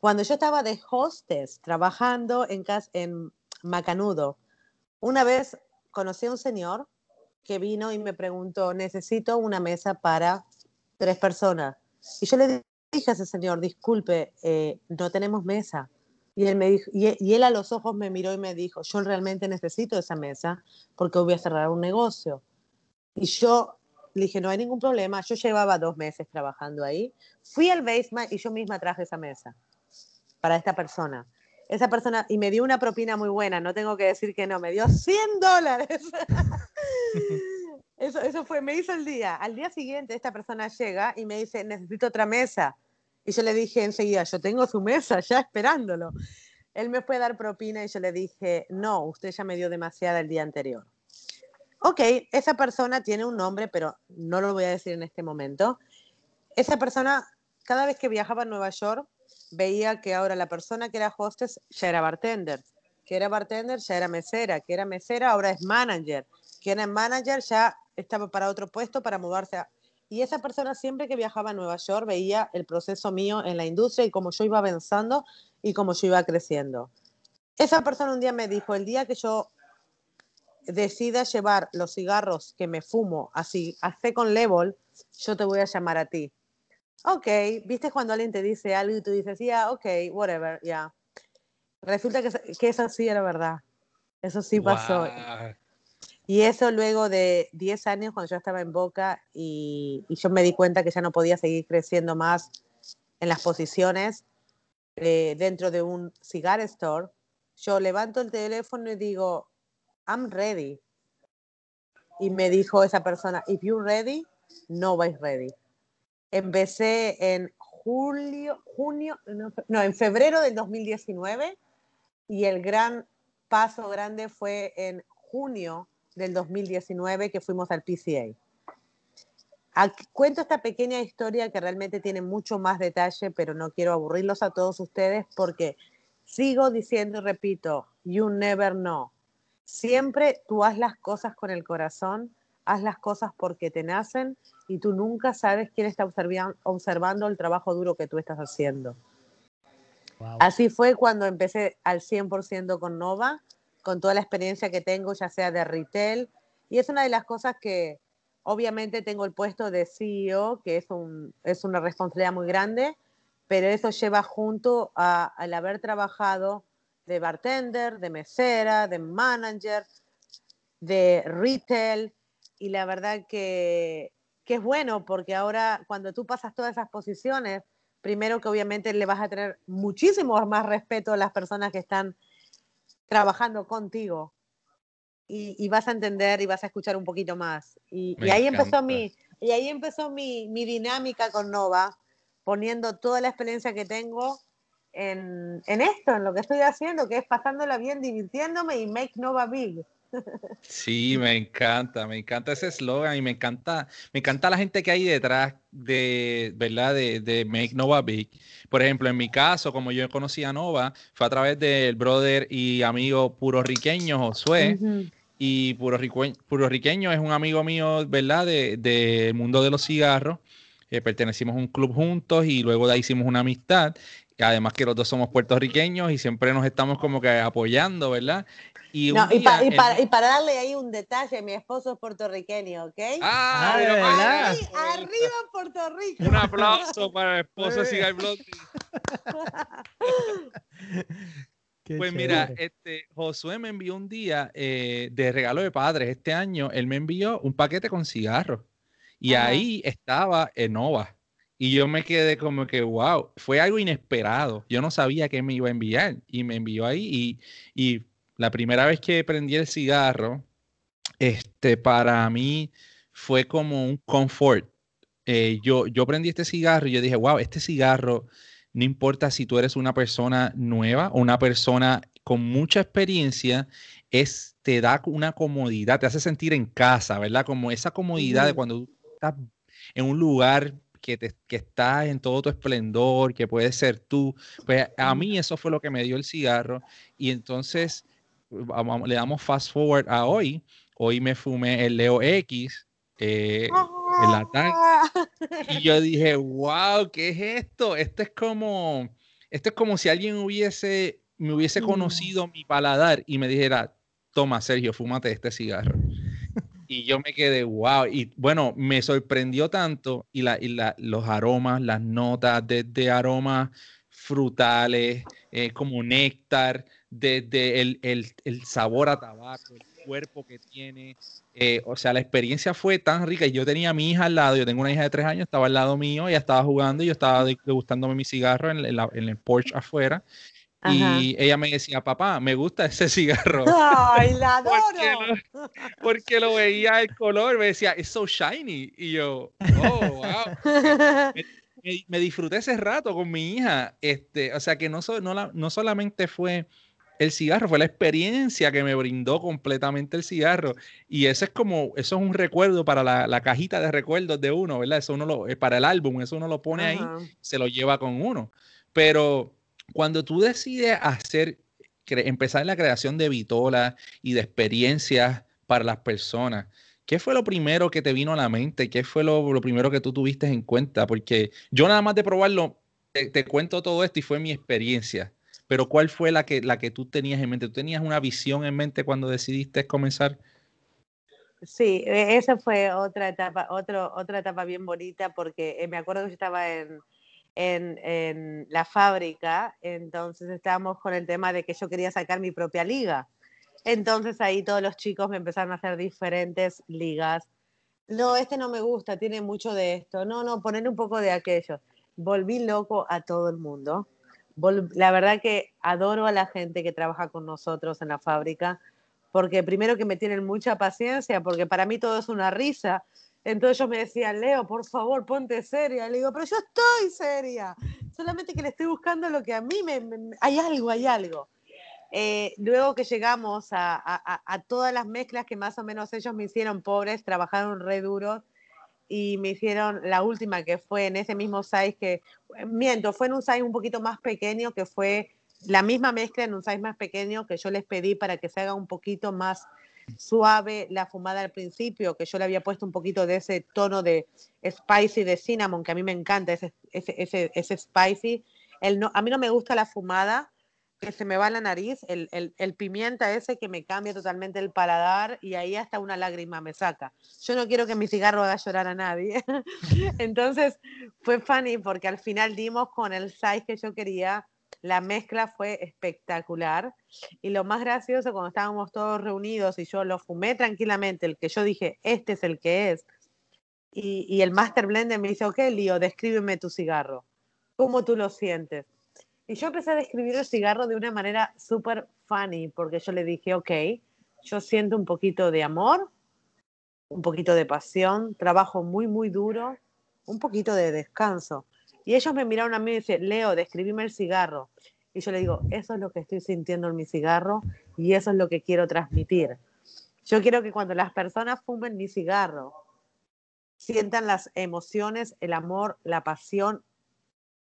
Cuando yo estaba de hostess trabajando en, en Macanudo, una vez conocí a un señor que vino y me preguntó, necesito una mesa para tres personas. Y yo le dije a ese señor, disculpe, eh, no tenemos mesa. Y él, me dijo, y, él a los ojos me miró y me dijo, yo realmente necesito esa mesa porque voy a cerrar un negocio. Y yo le dije, no hay ningún problema. Yo llevaba dos meses trabajando ahí. Fui al basement y yo misma traje esa mesa para esta persona esa persona, y me dio una propina muy buena, no tengo que decir que no, me dio 100 dólares. eso, eso fue, me hizo el día. Al día siguiente esta persona llega y me dice, necesito otra mesa. Y yo le dije enseguida, yo tengo su mesa ya esperándolo. Él me fue a dar propina y yo le dije, no, usted ya me dio demasiada el día anterior. Ok, esa persona tiene un nombre, pero no lo voy a decir en este momento. Esa persona, cada vez que viajaba a Nueva York, veía que ahora la persona que era hostess ya era bartender, que era bartender ya era mesera, que era mesera ahora es manager, que era manager ya estaba para otro puesto para mudarse Y esa persona siempre que viajaba a Nueva York veía el proceso mío en la industria y cómo yo iba avanzando y cómo yo iba creciendo. esa persona un día me dijo, el día que yo decida llevar los cigarros que me fumo así a con level, yo te voy a llamar a ti. Ok, viste cuando alguien te dice algo y tú dices, yeah, ok, whatever, ya. Resulta que, que, eso sí era verdad. Eso sí pasó. Y eso luego de 10 años, cuando yo estaba en Boca y, y, yo me di cuenta que ya no podía seguir creciendo más en las posiciones eh, dentro de un cigar store, yo levanto el teléfono y digo, I'm ready. Y me dijo esa persona, if you're ready, nobody's ready. Empecé en julio, junio, no, en febrero del 2019 y el gran paso grande fue en junio del 2019 que fuimos al PCA. cuento esta pequeña historia que realmente tiene mucho más detalle, pero no quiero aburrirlos a todos ustedes porque sigo diciendo y repito, you never know. Siempre tú haz las cosas con el corazón, haz las cosas porque te nacen y tú nunca sabes quién está observando el trabajo duro que tú estás haciendo. Así fue cuando empecé al 100% con Nova, con toda la experiencia que tengo, ya sea de retail. Y es una de las cosas que obviamente tengo el puesto de CEO, que es, un, es una responsabilidad muy grande, pero eso lleva junto a, al haber trabajado de bartender, de mesera, de manager, de retail. Y la verdad que, que es bueno porque ahora cuando tú pasas todas esas posiciones, primero que obviamente le vas a tener muchísimo más respeto a las personas que están trabajando contigo y, vas a entender y vas a escuchar un poquito más. Y, ahí empezó mi, y ahí empezó mi, mi, dinámica con Nova, poniendo toda la experiencia que tengo en, en esto, en lo que estoy haciendo, que es pasándola bien, divirtiéndome y make Nova big. Sí, me encanta, me encanta ese eslogan y me encanta, me encanta la gente que hay detrás de, ¿verdad? De, de, Make Nova Big. Por ejemplo, en mi caso, como yo conocí a Nova, fue a través del brother y amigo puertorriqueño Josué. Y puertorriqueño es un amigo mío, ¿verdad? Del de, mundo de los cigarros. Eh, pertenecimos a un club juntos y luego de ahí hicimos una amistad. Además que los dos somos puertorriqueños y siempre nos estamos como que apoyando, ¿verdad? Y, para, darle ahí un detalle, mi esposo es puertorriqueño, ¿ok? Ah, arriba Puerto Rico. Un aplauso para el esposo de Sigai pues mira, este, Josué me envió un día eh, de regalo de padres. Este año él me envió un paquete con cigarros. Y ahí estaba Enova. Y yo me quedé como que, wow, fue algo inesperado. Yo no sabía que me iba a enviar. Y me envió ahí. Y, y la primera vez que prendí el cigarro, este, para mí fue como un confort. Eh, yo, yo prendí este cigarro y yo dije, wow, este cigarro, no importa si tú eres una persona nueva o una persona con mucha experiencia, es, te da una comodidad, te hace sentir en casa, ¿verdad? Como esa comodidad de cuando estás en un lugar que, te, que estás en todo tu esplendor, que puedes ser tú. Pues a mí eso fue lo que me dio el cigarro. Y entonces le damos fast forward a hoy. Hoy me fumé el Leo X, eh, el ataque. Y yo dije, wow, ¿qué es esto? Esto es como, esto es como si alguien hubiese, me hubiese mm. conocido mi paladar y me dijera, toma, Sergio, fúmate este cigarro. Y yo me quedé, wow. Y bueno, me sorprendió tanto y, la, y la, los aromas, las notas, desde aromas frutales, eh, como néctar, desde el, el, sabor a tabaco, el cuerpo que tiene. Eh, o sea, la experiencia fue tan rica. Y yo tenía a mi hija al lado, yo tengo una hija de tres años, estaba al lado mío, ella estaba jugando y yo estaba degustándome mi cigarro en, en, el porch afuera. Y ella me decía, papá, me gusta ese cigarro. ¡Ay, la adoro! Porque lo, veía el color, me decía, es so shiny. Y yo, oh, wow. me, disfruté ese rato con mi hija. Este, o sea que no, no, no solamente fue el cigarro, fue la experiencia que me brindó completamente el cigarro. Y eso es como, eso es un recuerdo para la, cajita de recuerdos de uno, ¿verdad? Eso uno lo, para el álbum, eso uno lo pone ahí, se lo lleva con uno. Pero cuando tú decides hacer, empezar la creación de vitolas y de experiencias para las personas, ¿qué fue lo primero que te vino a la mente? ¿Qué fue lo, primero que tú tuviste en cuenta? Porque yo nada más de probarlo, te, te cuento todo esto y fue mi experiencia pero ¿cuál fue la que, la que tú tenías en mente? ¿Tú tenías una visión en mente cuando decidiste comenzar? Sí, e, esa fue otra etapa, otro, otra etapa bien bonita porque eh, me acuerdo que yo estaba en, en, en, la fábrica, entonces estábamos con el tema de que yo quería sacar mi propia liga. Entonces ahí todos los chicos me empezaron a hacer diferentes ligas. No, este no me gusta, tiene mucho de esto. No, no, poner un poco de aquello. Volví loco a todo el mundo. La verdad que adoro a la gente que trabaja con nosotros en la fábrica porque primero que me tienen mucha paciencia, porque para mí todo es una risa. Entonces ellos me decían, Leo, por favor, ponte seria. Le digo, pero yo estoy seria, solamente que le estoy buscando lo que a mí me... hay algo, hay algo. Eh, luego que llegamos a, a, a, todas las mezclas que más o menos ellos me hicieron pobres, trabajaron re duros y me hicieron la última que fue en ese mismo size que, miento, fue en un size un poquito más pequeño que fue la misma mezcla en un size más pequeño que yo les pedí para que se haga un poquito más suave la fumada al principio, que yo le había puesto un poquito de ese tono de spicy de cinnamon, que a mí me encanta ese, ese, ese, ese spicy. El no, a mí no me gusta la fumada que se me va la nariz, el, el, el, pimienta ese que me cambia totalmente el paladar y ahí hasta una lágrima me saca. Yo no quiero que mi cigarro haga llorar a nadie. Entonces fue funny porque al final dimos con el size que yo quería la mezcla fue espectacular. Y lo más gracioso, cuando estábamos todos reunidos y yo lo fumé tranquilamente, el que yo dije, este es el que es, y, el Master Blender me dice, ok, Lío, descríbeme tu cigarro. ¿Cómo tú lo sientes? Y yo empecé a describir el cigarro de una manera súper funny, porque yo le dije, ok, yo siento un poquito de amor, un poquito de pasión, trabajo muy, muy duro, un poquito de descanso. Y ellos me miraron a mí y dicen, Leo, describime el cigarro. Y yo le digo, eso es lo que estoy sintiendo en mi cigarro y eso es lo que quiero transmitir. Yo quiero que cuando las personas fumen mi cigarro, sientan las emociones, el amor, la pasión,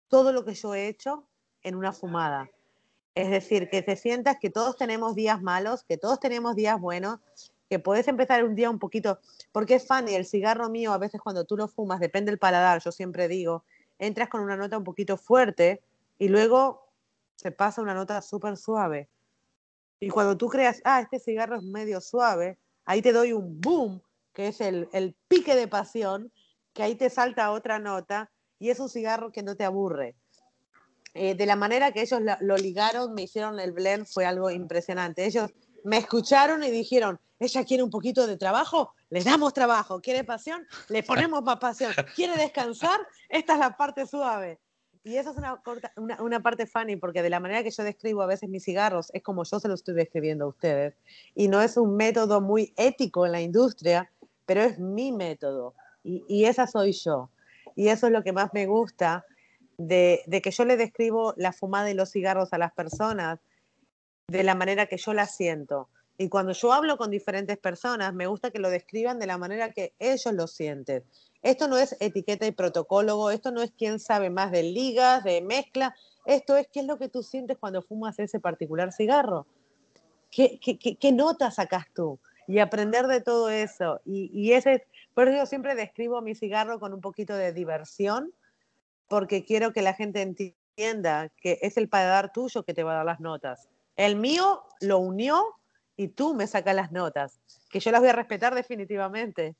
todo lo que yo he hecho en una fumada. Es decir, que te sientas que todos tenemos días malos, que todos tenemos días buenos, que puedes empezar un día un poquito, porque es funny, el cigarro mío a veces cuando tú lo fumas, depende del paladar, yo siempre digo, entras con una nota un poquito fuerte y luego se pasa una nota súper suave. Y cuando tú creas, ah, este cigarro es medio suave, ahí te doy un boom, que es el, el pique de pasión, que ahí te salta otra nota y es un cigarro que no te aburre. Eh, de la manera que ellos lo, ligaron, me hicieron el blend, fue algo impresionante. Ellos me escucharon y dijeron, ella quiere un poquito de trabajo, le damos trabajo, quiere pasión, le ponemos más pasión, quiere descansar, esta es la parte suave. Y eso es una, parte funny, porque de la manera que yo describo a veces mis cigarros es como yo se lo estoy describiendo a ustedes. Y no es un método muy ético en la industria, pero es mi método. Y esa soy yo. Y eso es lo que más me gusta de, que yo le describo la fumada y los cigarros a las personas de la manera que yo la siento. Y cuando yo hablo con diferentes personas, me gusta que lo describan de la manera que ellos lo sienten. Esto no es etiqueta y protocolo, esto no es quién sabe más de ligas, de mezcla, esto es qué es lo que tú sientes cuando fumas ese particular cigarro. ¿Qué, qué, qué, notas sacas tú? Y aprender de todo eso. Y, y ese, por eso yo siempre describo mi cigarro con un poquito de diversión, porque quiero que la gente entienda que es el paladar tuyo que te va a dar las notas. El mío lo unió y tú me sacas las notas, que yo las voy a respetar definitivamente.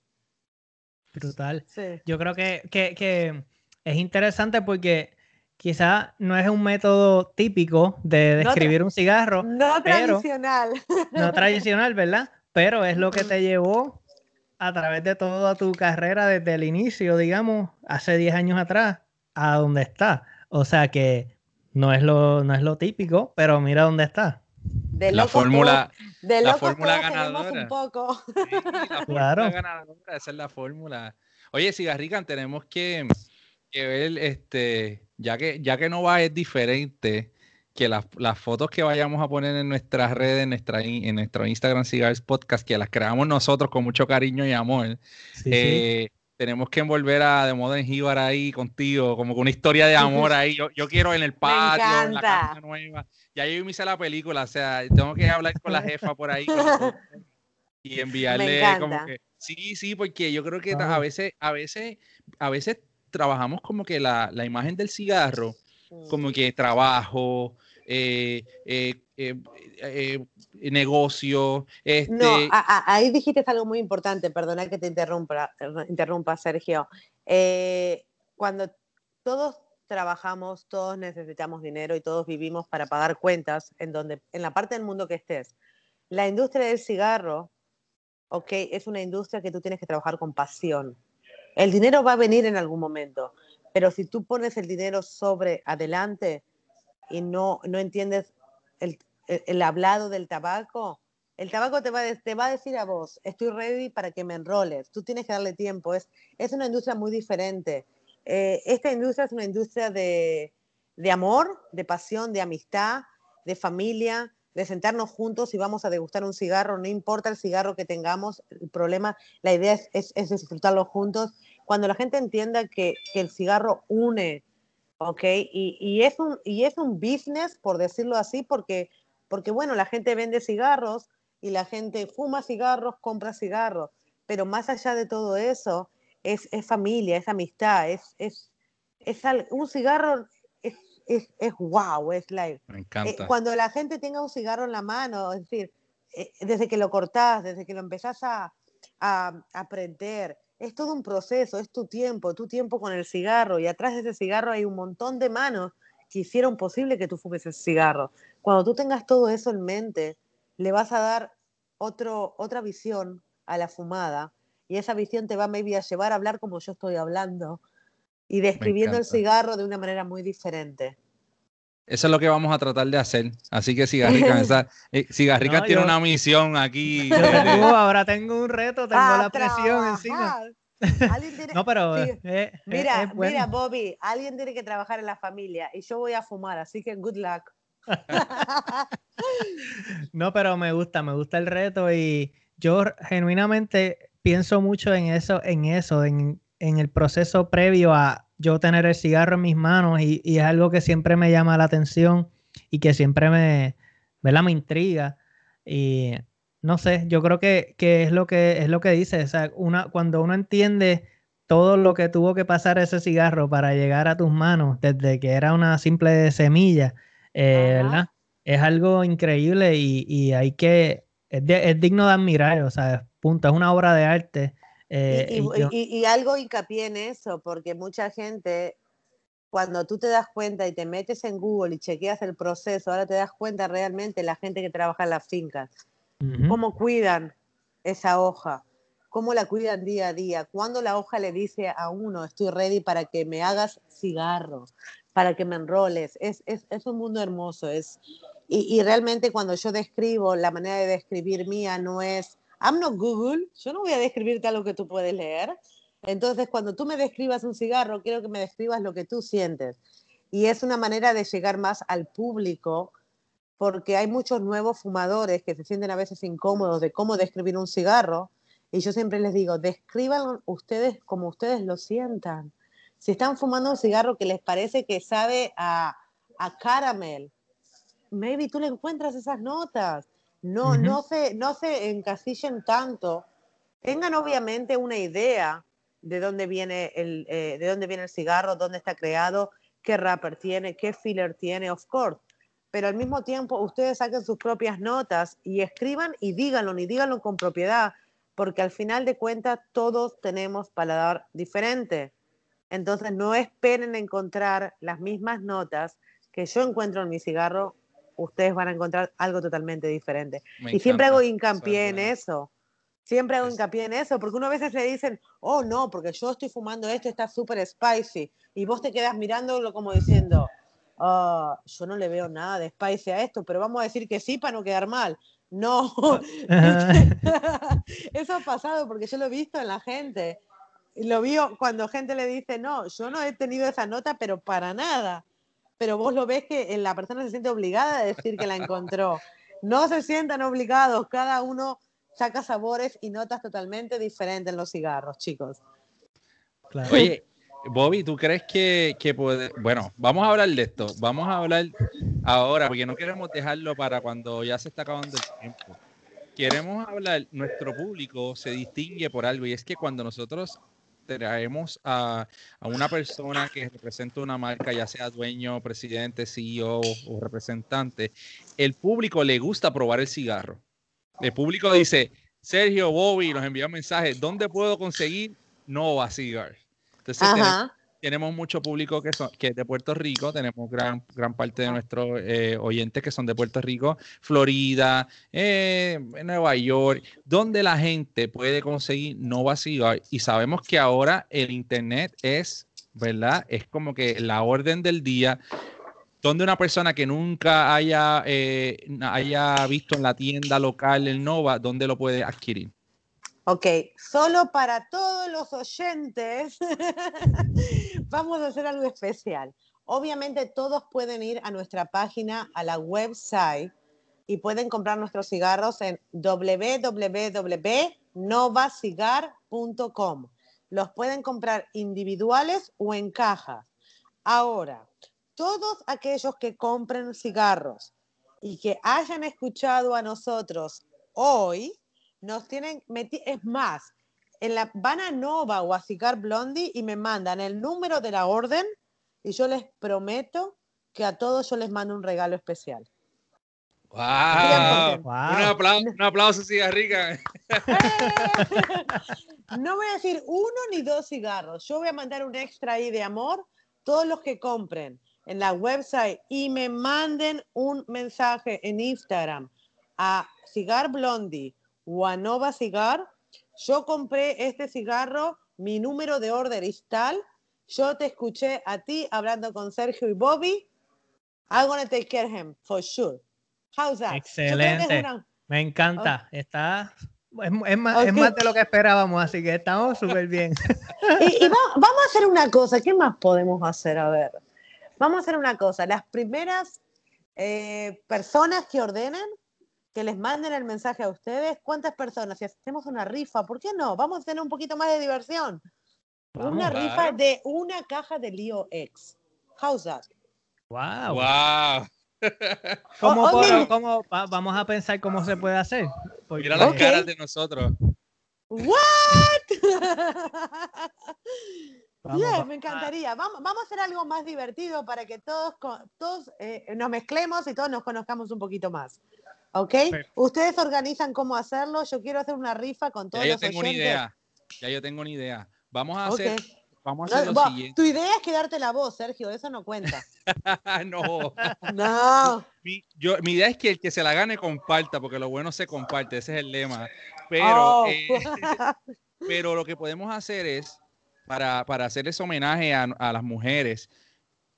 Brutal. Sí. Yo creo que, que, que, es interesante porque quizá no es un método típico de describir no un cigarro. No pero, tradicional. No tradicional, ¿verdad? Pero es lo que te llevó a través de toda tu carrera desde el inicio, digamos, hace 10 años atrás, a donde está. O sea que no es lo, no es lo típico, pero mira dónde está. De la fórmula, de la fórmula ganadora. Un poco. Sí, la claro. ganadora, esa es la fórmula. Oye, Cigarrican, tenemos que, que, ver, este, ya que, ya que no va es diferente que las, las, fotos que vayamos a poner en nuestras redes, en, nuestra, en nuestro Instagram Cigars Podcast, que las creamos nosotros con mucho cariño y amor. Sí, eh, sí tenemos que envolver a De Moda en Jíbar ahí contigo, como con una historia de amor ahí. Yo, yo quiero en el patio, en la casa nueva. Ya yo me hice la película, o sea, tengo que hablar con la jefa por ahí y enviarle como que. Sí, sí, porque yo creo que a veces, a veces, a veces trabajamos como que la, la imagen del cigarro, como que trabajo, eh, eh, negocio. Este... No, ahí dijiste algo muy importante, perdona que te interrumpa, interrumpa Sergio. cuando todos trabajamos, todos necesitamos dinero y todos vivimos para pagar cuentas en donde, en la parte del mundo que estés. La industria del cigarro, ok, es una industria que tú tienes que trabajar con pasión. El dinero va a venir en algún momento, pero si tú pones el dinero sobre adelante y no, no entiendes el, el, hablado del tabaco, el tabaco te va, te va a decir a vos, estoy ready para que me enroles, tú tienes que darle tiempo, es, es una industria muy diferente. Eh, esta industria es una industria de, de amor, de pasión, de amistad, de familia, de sentarnos juntos y vamos a degustar un cigarro, no importa el cigarro que tengamos, el problema, la idea es, es, disfrutarlo juntos. Cuando la gente entienda que, que el cigarro une, ¿ok? Y, y, es un, y es un business, por decirlo así, porque, porque, bueno, la gente vende cigarros y la gente fuma cigarros, compra cigarros, pero más allá de todo eso, es, es familia, es amistad, es, es, es un cigarro es, es wow, es like. Me encanta. Eh, cuando la gente tenga un cigarro en la mano, es decir, eh, desde que lo cortás, desde que lo empezás a, a, aprender, es todo un proceso, es tu tiempo, tu tiempo con el cigarro y atrás de ese cigarro hay un montón de manos que hicieron posible que tú fumes ese cigarro. Cuando tú tengas todo eso en mente, le vas a dar otro, otra visión a la fumada y esa visión te va maybe a llevar a hablar como yo estoy hablando y describiendo el cigarro de una manera muy diferente. Eso es lo que vamos a tratar de hacer. Así que Cigarrica, eh, tiene una misión aquí. ahora tengo un reto, tengo la presión encima. no, pero mira, mira, Bobby, alguien tiene que trabajar en la familia y yo voy a fumar, así que good luck. no, pero me gusta, me gusta el reto y yo genuinamente pienso mucho en eso, en eso, en en el proceso previo a yo tener el cigarro en mis manos y, es algo que siempre me llama la atención y que siempre me, me intriga. Y no sé, yo creo que, es, lo que es lo que dice. O sea, una, cuando uno entiende todo lo que tuvo que pasar ese cigarro para llegar a tus manos, desde que era una simple semilla, eh, ¿verdad? Es algo increíble y, hay que, es, es, digno de admirar, o sea, punto, es una obra de arte eh, y, algo hincapié en eso, porque mucha gente, cuando tú te das cuenta y te metes en Google y chequeas el proceso, ahora te das cuenta realmente la gente que trabaja en las fincas, cómo cuidan esa hoja, cómo la cuidan día a día, cuando la hoja le dice a uno, estoy ready para que me hagas cigarros, para que me enroles, es, es, es un mundo hermoso, es, y, y realmente cuando yo describo, la manera de describir mía no es I'm not Google, yo no voy a describirte algo que tú puedes leer. Entonces, cuando tú me describas un cigarro, quiero que me describas lo que tú sientes. Y es una manera de llegar más al público, porque hay muchos nuevos fumadores que se sienten a veces incómodos de cómo describir un cigarro. Y yo siempre les digo, describan ustedes como ustedes lo sientan. Si están fumando un cigarro que les parece que sabe a, a caramel, maybe tú le encuentras esas notas no, no, se, no se encasillen tanto. Tengan obviamente una idea de dónde viene el, eh, de dónde viene el cigarro, dónde está creado, qué rapper tiene, qué filler tiene, of course. Pero al mismo tiempo ustedes saquen sus propias notas y escriban y díganlo, y díganlo con propiedad, porque al final de cuentas todos tenemos paladar diferente. Entonces no esperen encontrar las mismas notas que yo encuentro en mi cigarro ustedes van a encontrar algo totalmente diferente. y siempre hago hincapié en eso. Siempre hago hincapié en eso, porque uno a veces le dicen, oh no, porque yo estoy fumando esto, está súper spicy, y vos te quedas mirándolo como diciendo, oh, yo no le veo nada de spicy a esto, pero vamos a decir que sí para no quedar mal. No, eso ha pasado porque yo lo he visto en la gente. Lo vio cuando gente le dice, no, yo no he tenido esa nota, pero para nada pero vos lo ves que la persona se siente obligada a decir que la encontró. No se sientan obligados, cada uno saca sabores y notas totalmente diferentes en los cigarros, chicos. Oye, Bobby, ¿tú crees que, que puede... Bueno, vamos a hablar de esto. Vamos a hablar ahora, porque no queremos dejarlo para cuando ya se está acabando el tiempo. Queremos hablar, nuestro público se distingue por algo y es que cuando nosotros traemos a, a, una persona que representa una marca, ya sea dueño, presidente, CEO o representante, el público le gusta probar el cigarro. El público dice, Sergio, Bobby, nos envía mensajes, ¿dónde puedo conseguir Nova Cigar? Entonces, tenemos mucho público que, son, que es de Puerto Rico, tenemos gran, gran parte de nuestros eh, oyentes que son de Puerto Rico, Florida, eh, Nueva York, donde la gente puede conseguir Cigar y sabemos que ahora el Internet es, ¿verdad? Es como que la orden del día donde una persona que nunca haya, eh, haya visto en la tienda local el Nova, ¿dónde lo puede adquirir? Ok, solo para todos los oyentes vamos a hacer algo especial. Obviamente todos pueden ir a nuestra página, a la website y pueden comprar nuestros cigarros en www.novacigar.com. Los pueden comprar individuales o en caja. Ahora, todos aquellos que compren cigarros y que hayan escuchado a nosotros hoy, nos tienen, es más, en la, van a Nova o a Cigar Blondie y me mandan el número de la orden y yo les prometo que a todos yo les mando un regalo especial. Wow. Un aplauso, un aplauso cigarrica. no voy a decir uno ni dos cigarros. Yo voy a mandar un extra ahí de amor. Todos los que compren en la website y me manden un mensaje en Instagram a Cigar Blondie o a Nova Cigar, yo compré este cigarro, mi número de orden es tal, yo te escuché a ti hablando con Sergio y Bobby, I'm gonna take care of him, for sure. How's that? Excelente. Me encanta. Está es, más, de lo que esperábamos, así que estamos súper bien. y, vamos a hacer una cosa, ¿qué más podemos hacer? A ver. Vamos a hacer una cosa. Las primeras eh, personas que ordenen, que les manden el mensaje a ustedes, ¿cuántas personas? Si hacemos una rifa, ¿por qué no? Vamos a tener un poquito más de diversión. una rifa de una caja de Leo X. How's that? Wow. Wow. ¿Cómo, vamos a pensar cómo se puede hacer? Mira las caras de nosotros. What? me encantaría. Vamos, vamos, a hacer algo más divertido para que todos, todos eh, nos mezclemos y todos nos conozcamos un poquito más. ¿Ok? Ustedes organizan cómo hacerlo. Yo quiero hacer una rifa con todos ya yo tengo Una idea. Ya yo tengo una idea. Vamos a hacer. Vamos a hacer lo siguiente. Tu idea es quedarte la voz, Sergio. Eso no cuenta. no. no. Mi, yo, mi idea es que el que se la gane comparta, porque lo bueno se comparte. Ese es el lema. Pero, oh. eh, pero lo que podemos hacer es para, para hacerles homenaje a, a, las mujeres,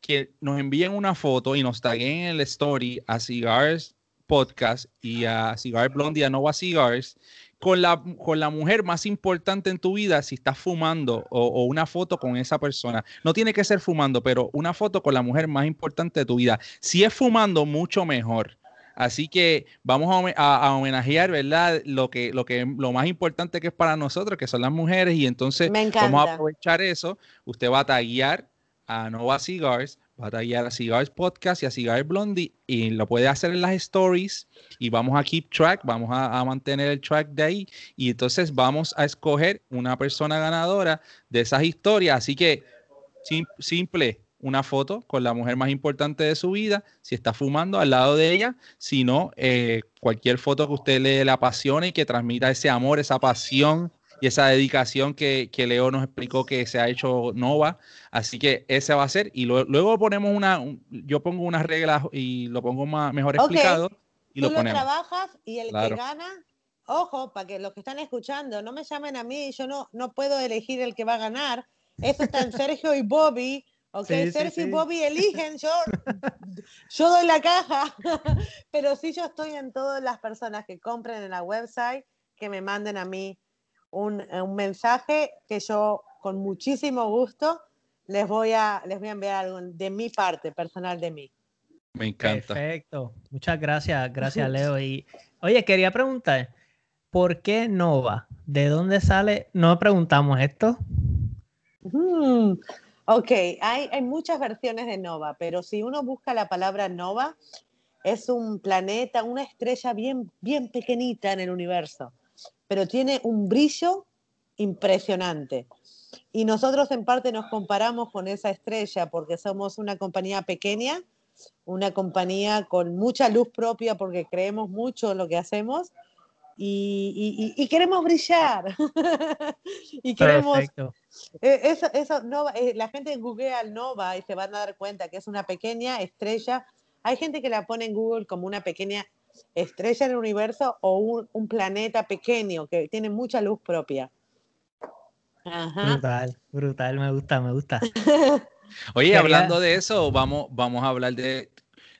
que nos envíen una foto y nos taguen en el story a Cigars Podcast y a Cigar Blondie, a Nova Cigars, con la, con la mujer más importante en tu vida si estás fumando o, o, una foto con esa persona. No tiene que ser fumando, pero una foto con la mujer más importante de tu vida. Si es fumando, mucho mejor. Así que vamos a, homenajear, ¿verdad? Lo que, lo que lo más importante que es para nosotros, que son las mujeres, y entonces vamos a aprovechar eso. Usted va a taguear a Nova Cigars, va a taguear a Cigars Podcast y a Cigars Blondie, y lo puede hacer en las stories, y vamos a keep track, vamos a, mantener el track de ahí, y entonces vamos a escoger una persona ganadora de esas historias. Así que simple, una foto con la mujer más importante de su vida, si está fumando al lado de ella, si no, eh, cualquier foto que usted le, le apasione y que transmita ese amor, esa pasión y esa dedicación que, Leo nos explicó que se ha hecho Nova. Así que ese va a ser. Y luego ponemos una, yo pongo unas reglas y lo pongo más, mejor explicado. Y Tú lo, ponemos. trabajas y el que gana, ojo, para que los que están escuchando, no me llamen a mí, yo no, no puedo elegir el que va a ganar. Eso está en Sergio y Bobby Ok, Sergio y Bobby eligen, yo, yo doy la caja, pero sí yo estoy en todas las personas que compren en la website, que me manden a mí un, un mensaje que yo con muchísimo gusto les voy a, les voy a enviar algo de mi parte, personal de mí. Me encanta. Perfecto. Muchas gracias, gracias Leo. Y oye, quería preguntar, ¿por qué Nova? ¿De dónde sale? No preguntamos esto. Mm, Ok, hay, hay muchas versiones de Nova, pero si uno busca la palabra Nova, es un planeta, una estrella bien, bien pequeñita en el universo, pero tiene un brillo impresionante. Y nosotros en parte nos comparamos con esa estrella porque somos una compañía pequeña, una compañía con mucha luz propia porque creemos mucho en lo que hacemos y, queremos brillar. y queremos... Eh, eso, eso eh, la gente googlea Nova y se van a dar cuenta que es una pequeña estrella. Hay gente que la pone en Google como una pequeña estrella en el universo o un, planeta pequeño que tiene mucha luz propia. Brutal, brutal, me gusta, me gusta. Oye, hablando de eso, vamos, vamos a hablar de,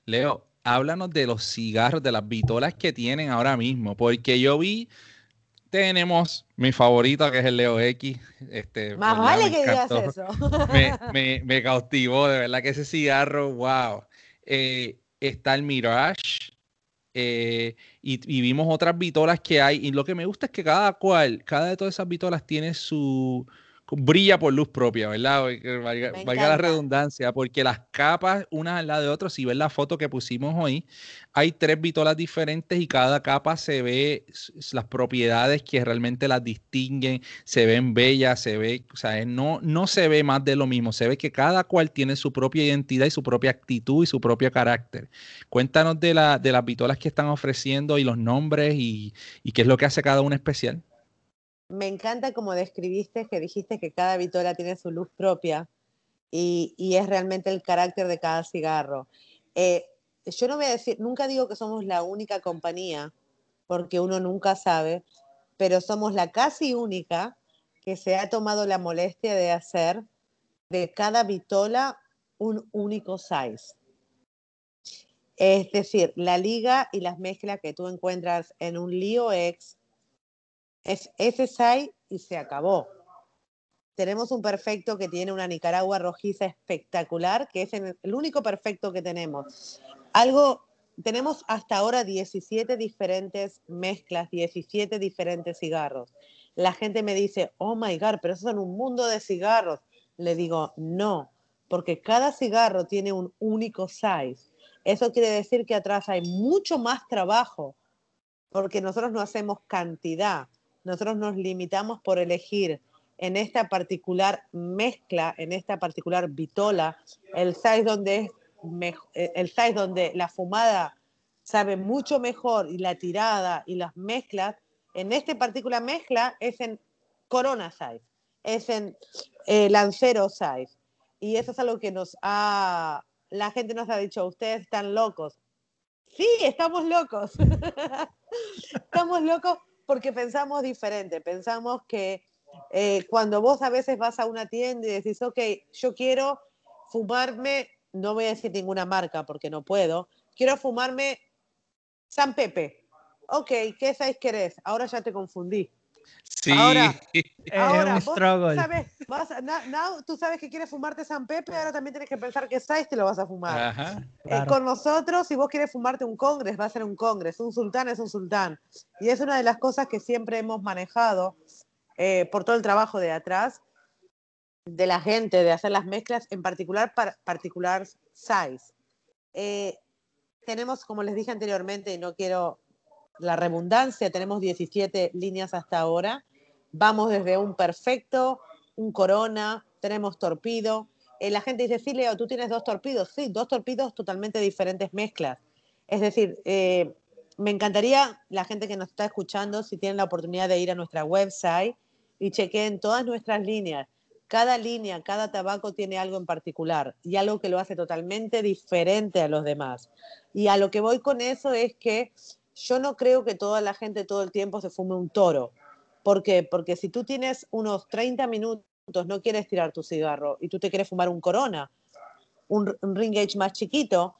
Leo, háblanos de los cigarros, de las vitolas que tienen ahora mismo, porque yo vi, tenemos mi favorito, que es el Leo X. Este, Más vale que digas eso. Me, cautivó, de verdad que ese cigarro, wow. Eh, está el Mirage, eh, y, vimos otras vitolas que hay. Y lo que me gusta es que cada cual, cada de todas esas vitolas tiene su, brilla por luz propia, ¿verdad? Valga, la redundancia, porque las capas, una al lado de otra, si ves la foto que pusimos hoy, hay tres vitolas diferentes y cada capa se ve las propiedades que realmente las distinguen, se ven bellas, se ve, o sea, no, no se ve más de lo mismo, se ve que cada cual tiene su propia identidad y su propia actitud y su propio carácter. Cuéntanos de, la, de las vitolas que están ofreciendo y los nombres y, y qué es lo que hace cada una especial me encanta como describiste, que dijiste que cada vitola tiene su luz propia y, es realmente el carácter de cada cigarro. Eh, yo no voy a decir, nunca digo que somos la única compañía, porque uno nunca sabe, pero somos la casi única que se ha tomado la molestia de hacer de cada vitola un único size. Es decir, la liga y las mezclas que tú encuentras en un Leo X es ese SAI y se acabó. Tenemos un perfecto que tiene una Nicaragua rojiza espectacular, que es el único perfecto que tenemos. Algo, tenemos hasta ahora 17 diferentes mezclas, 17 diferentes cigarros. La gente me dice, oh my God, pero eso es un mundo de cigarros. Le digo, no, porque cada cigarro tiene un único size. Eso quiere decir que atrás hay mucho más trabajo, porque nosotros no hacemos cantidad, nosotros nos limitamos por elegir en esta particular mezcla, en esta particular vitola, el size donde eh, el size donde la fumada sabe mucho mejor y la tirada y las mezclas, en esta particular mezcla es en Corona size, es en eh, Lancero size. Y eso es algo que nos ha, la gente nos ha dicho, ustedes están locos. Sí, estamos locos. estamos locos porque pensamos diferente, pensamos que eh, cuando vos a veces vas a una tienda y decís, ok, yo quiero fumarme, no voy a decir ninguna marca porque no puedo, quiero fumarme San Pepe. Ok, ¿qué sabes querés? Ahora ya te confundí. Sí. Ahora, ahora vos sabes, tú sabes que quieres fumarte San Pepe, ahora también tienes que pensar que size te lo vas a fumar. Eh, con nosotros, si vos quieres fumarte un congres, va a ser un congres, un sultán es un sultán. Y es una de las cosas que siempre hemos manejado eh, por todo el trabajo de atrás de la gente, de hacer las mezclas, en particular para particular size. Eh, tenemos, como les dije anteriormente, y no quiero la redundancia, tenemos 17 líneas hasta ahora. Vamos desde un perfecto, un corona, tenemos torpido. Eh, la gente dice, sí, Leo, tú tienes dos torpidos. Sí, dos torpidos totalmente diferentes mezclas. Es decir, eh, me encantaría la gente que nos está escuchando, si tienen la oportunidad de ir a nuestra website y chequeen todas nuestras líneas. Cada línea, cada tabaco tiene algo en particular y algo que lo hace totalmente diferente a los demás. Y a lo que voy con eso es que yo no creo que toda la gente todo el tiempo se fume un toro. ¿Por qué? Porque si tú tienes unos 30 minutos, no quieres tirar tu cigarro y tú te quieres fumar un corona, un, ring gauge más chiquito,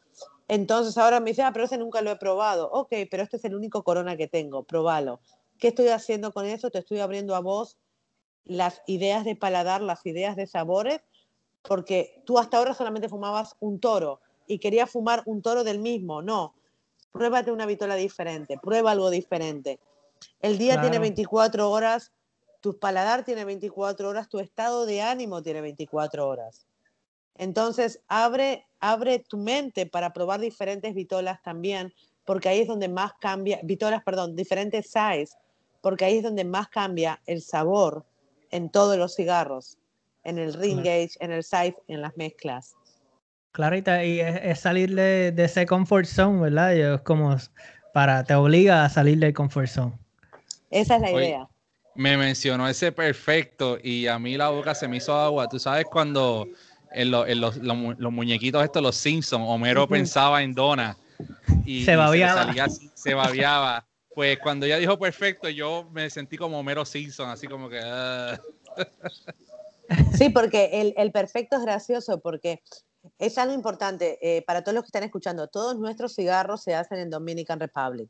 entonces ahora me dice, ah, pero ese nunca lo he probado. Ok, pero este es el único corona que tengo, probalo. ¿Qué estoy haciendo con eso? Te estoy abriendo a vos las ideas de paladar, las ideas de sabores, porque tú hasta ahora solamente fumabas un toro y querías fumar un toro del mismo. No, pruébate una vitola diferente, prueba algo diferente. El día tiene 24 horas, tu paladar tiene 24 horas, tu estado de ánimo tiene 24 horas. Entonces, abre, abre tu mente para probar diferentes vitolas también, porque ahí es donde más cambia, vitolas, perdón, diferentes size, porque ahí es donde más cambia el sabor en todos los cigarros, en el ring gauge, en el size, en las mezclas. Claro, y, es, salir de, ese comfort zone, ¿verdad? es como para, te obliga a salir del comfort zone. Esa es la idea. Me mencionó ese perfecto y a mí la boca se me hizo agua. Tú sabes cuando en, los, muñequitos estos, los Simpsons, Homero pensaba en Donna y se babiaba. Se, babiaba. Pues cuando ella dijo perfecto, yo me sentí como Homero Simpson, así como que... Ah. Sí, porque el, el, perfecto es gracioso, porque es algo importante eh, para todos los que están escuchando. Todos nuestros cigarros se hacen en Dominican Republic,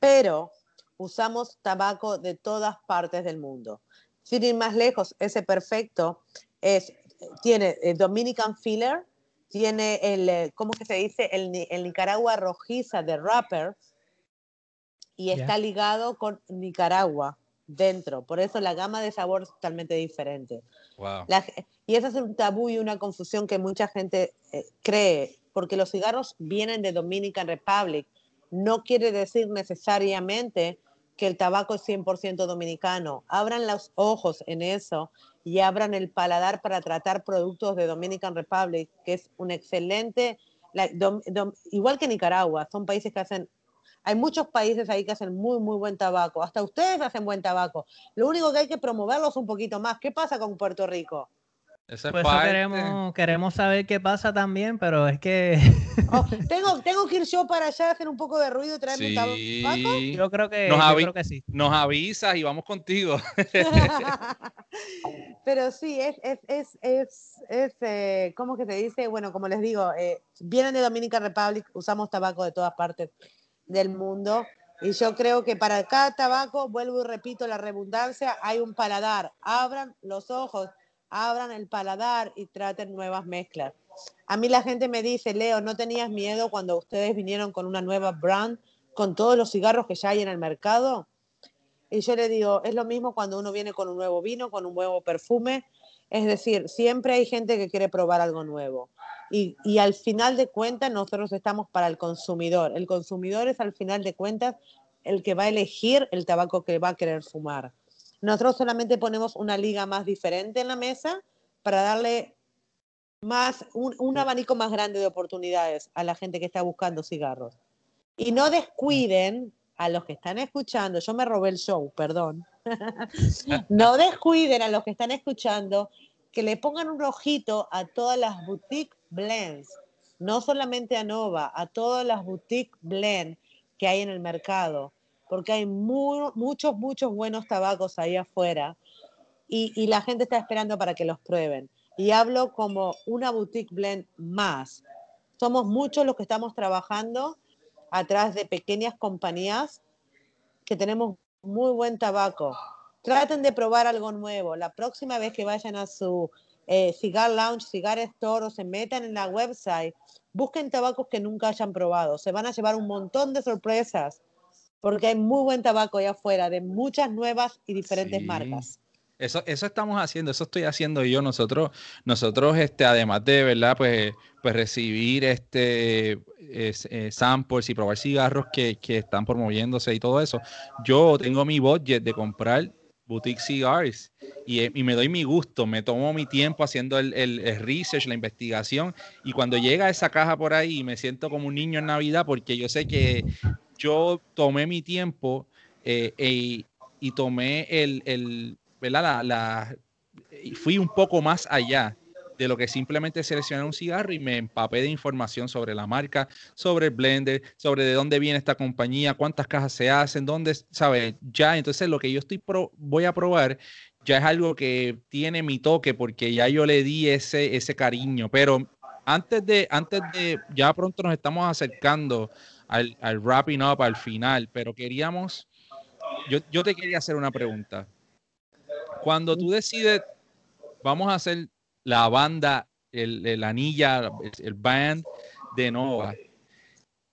pero usamos tabaco de todas partes del mundo. Sin ir más lejos, ese perfecto es, tiene eh, Dominican Filler, tiene el, eh, ¿cómo que se dice? El, Nicaragua rojiza de Rapper y está ligado con Nicaragua dentro. Por eso la gama de sabor es totalmente diferente. Y eso es un tabú y una confusión que mucha gente eh, cree, porque los cigarros vienen de Dominican Republic. No quiere decir necesariamente que el tabaco es 100% dominicano. Abran los ojos en eso y abran el paladar para tratar productos de Dominican Republic, que es un excelente, igual que Nicaragua, son países que hacen, hay muchos países ahí que hacen muy, muy buen tabaco, hasta ustedes hacen buen tabaco. Lo único que hay que promoverlos un poquito más. ¿Qué pasa con Puerto Rico? Eso pues queremos, queremos saber qué pasa también, pero es que. Oh, tengo, tengo que ir yo para allá a hacer un poco de ruido y traerme un tabaco. Yo creo que, nos yo creo que sí. Nos avisas y vamos contigo. pero sí, es, es, es, es, es eh, ¿cómo que se dice? Bueno, como les digo, eh, vienen de Dominican Republic, usamos tabaco de todas partes del mundo. Y yo creo que para cada tabaco, vuelvo y repito la redundancia, hay un paladar. Abran los ojos abran el paladar y traten nuevas mezclas. A mí la gente me dice, Leo, ¿no tenías miedo cuando ustedes vinieron con una nueva brand, con todos los cigarros que ya hay en el mercado? Y yo le digo, es lo mismo cuando uno viene con un nuevo vino, con un nuevo perfume. Es decir, siempre hay gente que quiere probar algo nuevo. Y, al final de cuentas, nosotros estamos para el consumidor. El consumidor es al final de cuentas el que va a elegir el tabaco que va a querer fumar. Nosotros solamente ponemos una liga más diferente en la mesa para darle más, un, abanico más grande de oportunidades a la gente que está buscando cigarros. Y no descuiden a los que están escuchando, yo me robé el show, perdón. no descuiden a los que están escuchando que le pongan un ojito a todas las boutique blends, no solamente a Nova, a todas las boutique blends que hay en el mercado porque hay muchos, muchos buenos tabacos ahí afuera y, la gente está esperando para que los prueben. Y hablo como una boutique blend más. Somos muchos los que estamos trabajando atrás de pequeñas compañías que tenemos muy buen tabaco. Traten de probar algo nuevo. La próxima vez que vayan a su eh, cigar lounge, cigar store o se metan en la website, busquen tabacos que nunca hayan probado. Se van a llevar un montón de sorpresas porque hay muy buen tabaco allá afuera de muchas nuevas y diferentes marcas. Eso, eso estamos haciendo, eso estoy haciendo yo. Nosotros, nosotros este, además de verdad, pues, pues recibir este eh, samples y probar cigarros que, que, están promoviéndose y todo eso, yo tengo mi budget de comprar boutique cigars. Y, y, me doy mi gusto, me tomo mi tiempo haciendo el, el, el, research, la investigación. Y cuando llega esa caja por ahí me siento como un niño en Navidad porque yo sé que yo tomé mi tiempo eh, e, y tomé el, el ¿verdad? La, fui un poco más allá de lo que simplemente seleccionar un cigarro y me empapé de información sobre la marca, sobre el blender, sobre de dónde viene esta compañía, cuántas cajas se hacen, dónde, ¿sabes? Ya, entonces lo que yo estoy voy a probar ya es algo que tiene mi toque porque ya yo le di ese, ese cariño, pero antes de, antes de, ya pronto nos estamos acercando al, al wrapping up, al final, pero queríamos, yo, yo te quería hacer una pregunta. Cuando tú decides, vamos a hacer la banda, el, el anilla, el band de Nova,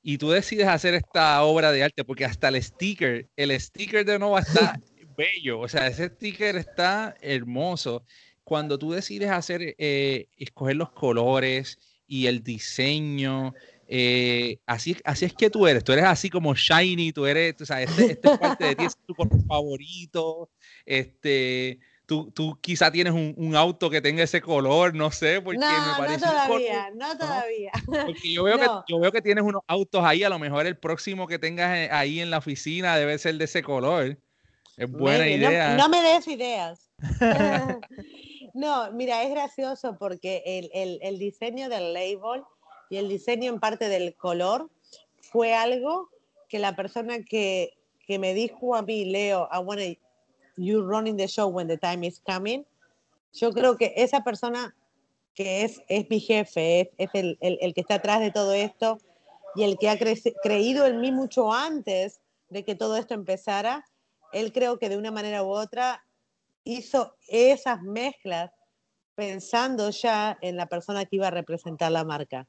y tú decides hacer esta obra de arte, porque hasta el sticker, el sticker de Nova está bello, o sea, ese sticker está hermoso. Cuando tú decides hacer, eh, escoger los colores y el diseño eh, así, así es que tú eres, tú eres así como shiny, tú eres, tú sabes, este, este es parte de ti, es tu color favorito, este, tú, tú quizá tienes un, auto que tenga ese color, no sé, porque no, me parece. No, todavía, no todavía. Porque yo veo, que, yo veo que tienes unos autos ahí, a lo mejor el próximo que tengas eh, ahí en la oficina debe ser de ese color. Es buena idea. No, me des ideas. no, mira, es gracioso porque el, el diseño del label y el diseño en parte del color fue algo que la persona que, que me dijo a mí, Leo, I want you running the show when the time is coming, yo creo que esa persona que es, es mi jefe, es, el, el, el, que está atrás de todo esto y el que ha creído en mí mucho antes de que todo esto empezara, él creo que de una manera u otra hizo esas mezclas pensando ya en la persona que iba a representar la marca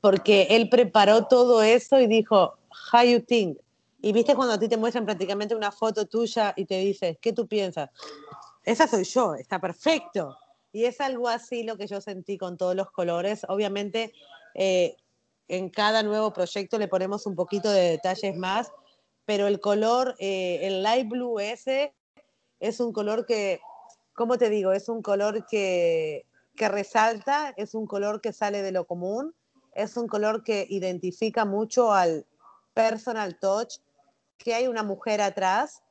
porque él preparó todo eso y dijo, how you think? Y viste cuando a ti te muestran prácticamente una foto tuya y te dices, ¿qué tú piensas? Esa soy yo, está perfecto. Y es algo así lo que yo sentí con todos los colores. Obviamente, eh, en cada nuevo proyecto le ponemos un poquito de detalles más, pero el color, eh, el light blue ese, es un color que, ¿cómo te digo? Es un color que, que resalta, es un color que sale de lo común es un color que identifica mucho al personal touch, que hay una mujer atrás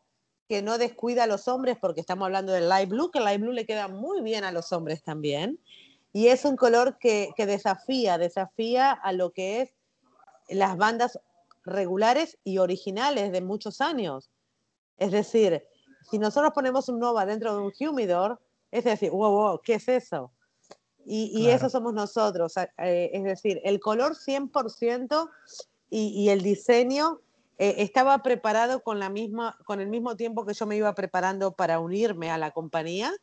que no descuida a los hombres porque estamos hablando del light blue, que el light blue le queda muy bien a los hombres también. Y es un color que, que desafía, desafía a lo que es las bandas regulares y originales de muchos años. Es decir, si nosotros ponemos un Nova dentro de un humidor, es decir, wow, wow, ¿qué es eso? Y, eso somos nosotros. Eh, es decir, el color 100% y, y el diseño eh, estaba preparado con, la misma, con el mismo tiempo que yo me iba preparando para unirme a la compañía.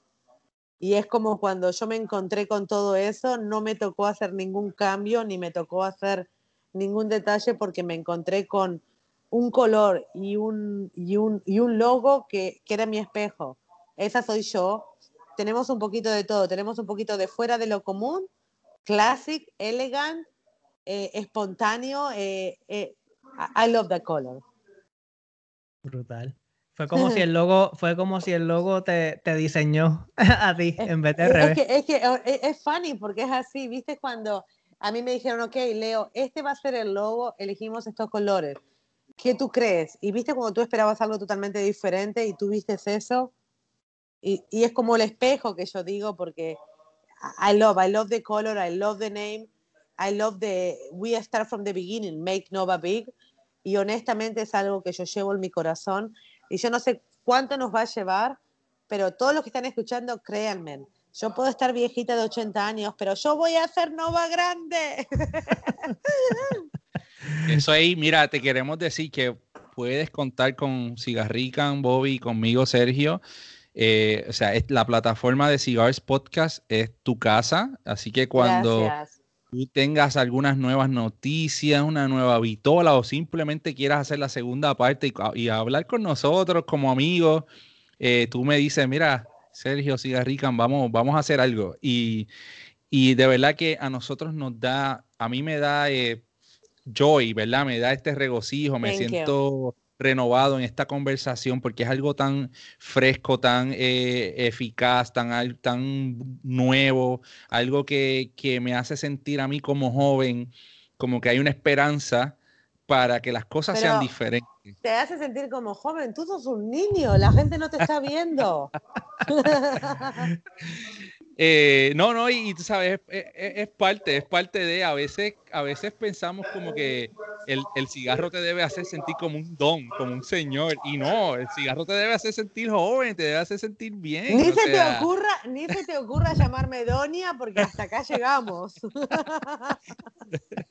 Y es como cuando yo me encontré con todo eso, no me tocó hacer ningún cambio ni me tocó hacer ningún detalle porque me encontré con un color y un, y un, y un logo que, que era mi espejo. Esa soy yo tenemos un poquito de todo, tenemos un poquito de fuera de lo común, classic, elegant, eh, espontáneo. Eh, I love the color. Brutal. Fue como si el logo, fue como si el logo te, te diseñó a ti en vez de es, revés. Es que, es, que, es funny porque es así, viste cuando a mí me dijeron, ok, Leo, este va a ser el logo, elegimos estos colores. ¿Qué tú crees? Y viste cuando tú esperabas algo totalmente diferente y tú viste eso, y, y, es como el espejo que yo digo porque I love, I love the color, I love the name, I love the, we start from the beginning, make Nova big. Y honestamente es algo que yo llevo en mi corazón. Y yo no sé cuánto nos va a llevar, pero todos los que están escuchando, créanme, yo puedo estar viejita de 80 años, pero yo voy a hacer Nova grande. Eso ahí, mira, te queremos decir que puedes contar con Cigarrican, Bobby, conmigo, Sergio. Eh, o sea, la plataforma de Cigars Podcast es tu casa, así que cuando tú tengas algunas nuevas noticias, una nueva vitola o simplemente quieras hacer la segunda parte y, hablar con nosotros como amigos, eh, tú me dices, mira, Sergio Cigarrican, vamos, vamos a hacer algo. Y, de verdad que a nosotros nos da, a mí me da eh, joy, ¿verdad? Me da este regocijo, me siento renovado en esta conversación porque es algo tan fresco, tan eh, eficaz, tan, tan nuevo, algo que, me hace sentir a mí como joven, como que hay una esperanza para que las cosas sean diferentes. Te hace sentir como joven, tú sos un niño, la gente no te está viendo. Eh, no, no, y, tú sabes, es, parte, es parte de, a veces, a veces pensamos como que el, cigarro te debe hacer sentir como un don, como un señor, y no, el cigarro te debe hacer sentir joven, te debe hacer sentir bien. Ni se te ocurra, ni se te ocurra llamarme Doña, porque hasta acá llegamos.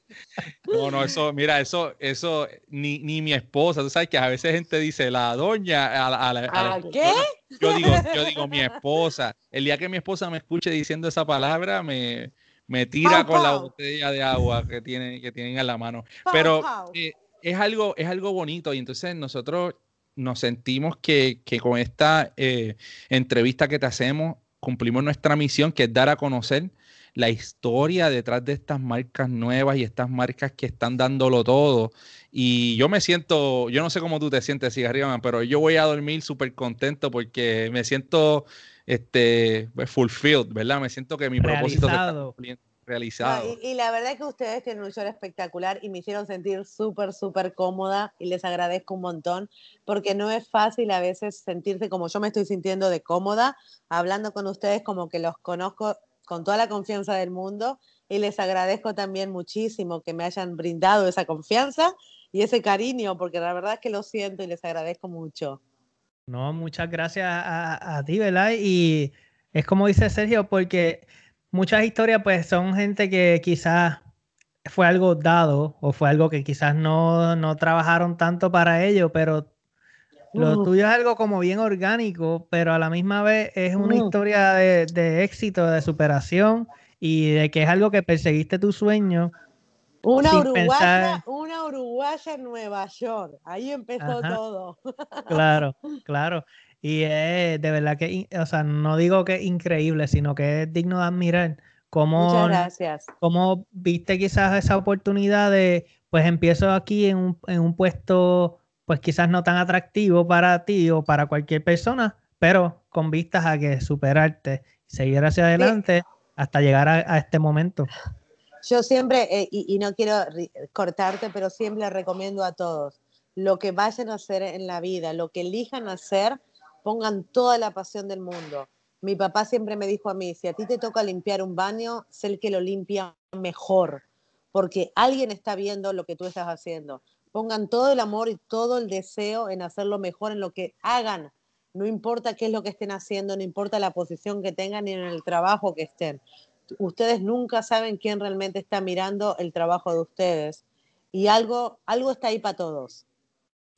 No, no, eso, mira, eso, eso, ni, ni mi esposa, tú sabes que a veces gente dice la doña a la, a qué? Yo digo, yo digo mi esposa. El día que mi esposa me escuche diciendo esa palabra, me, me tira con la botella de agua que tienen, que tienen en la mano. Pero eh, es, algo, es algo bonito y entonces nosotros nos sentimos que, que con esta eh, entrevista que te hacemos, cumplimos nuestra misión, que es dar a conocer la historia detrás de estas marcas nuevas y estas marcas que están dándolo todo. Y yo me siento, yo no sé cómo tú te sientes, Cigarriman, pero yo voy a dormir súper contento porque me siento este, pues, fulfilled, ¿verdad? Me siento que mi propósito está realizado. y, la verdad es que ustedes tienen un show espectacular y me hicieron sentir súper, súper cómoda y les agradezco un montón porque no es fácil a veces sentirse como yo me estoy sintiendo de cómoda, hablando con ustedes como que los conozco con toda la confianza del mundo y les agradezco también muchísimo que me hayan brindado esa confianza y ese cariño porque la verdad es que lo siento y les agradezco mucho. No, muchas gracias a, ti, ¿verdad? Y es como dice Sergio, porque muchas historias pues son gente que quizás fue algo dado o fue algo que quizás no, no trabajaron tanto para ello, pero lo tuyo es algo como bien orgánico, pero a la misma vez es una historia de, de, éxito, de superación y de que es algo que perseguiste tu sueño. Una uruguaya, una uruguaya en Nueva York, ahí empezó todo. Claro, claro. Y es de verdad que, o sea, no digo que es increíble, sino que es digno de admirar cómo, Muchas gracias. cómo viste quizás esa oportunidad de, pues empiezo aquí en un, en un puesto, pues quizás no tan atractivo para ti o para cualquier persona, pero con vistas a que superarte, seguir hacia adelante hasta llegar a, este momento. Yo siempre, eh, y, y, no quiero cortarte, pero siempre recomiendo a todos, lo que vayan a hacer en la vida, lo que elijan hacer, pongan toda la pasión del mundo. Mi papá siempre me dijo a mí, si a ti te toca limpiar un baño, sé el que lo limpia mejor, porque alguien está viendo lo que tú estás haciendo. Pongan todo el amor y todo el deseo en hacerlo mejor en lo que hagan. No importa qué es lo que estén haciendo, no importa la posición que tengan ni en el trabajo que estén. Ustedes nunca saben quién realmente está mirando el trabajo de ustedes. Y algo, algo está ahí para todos.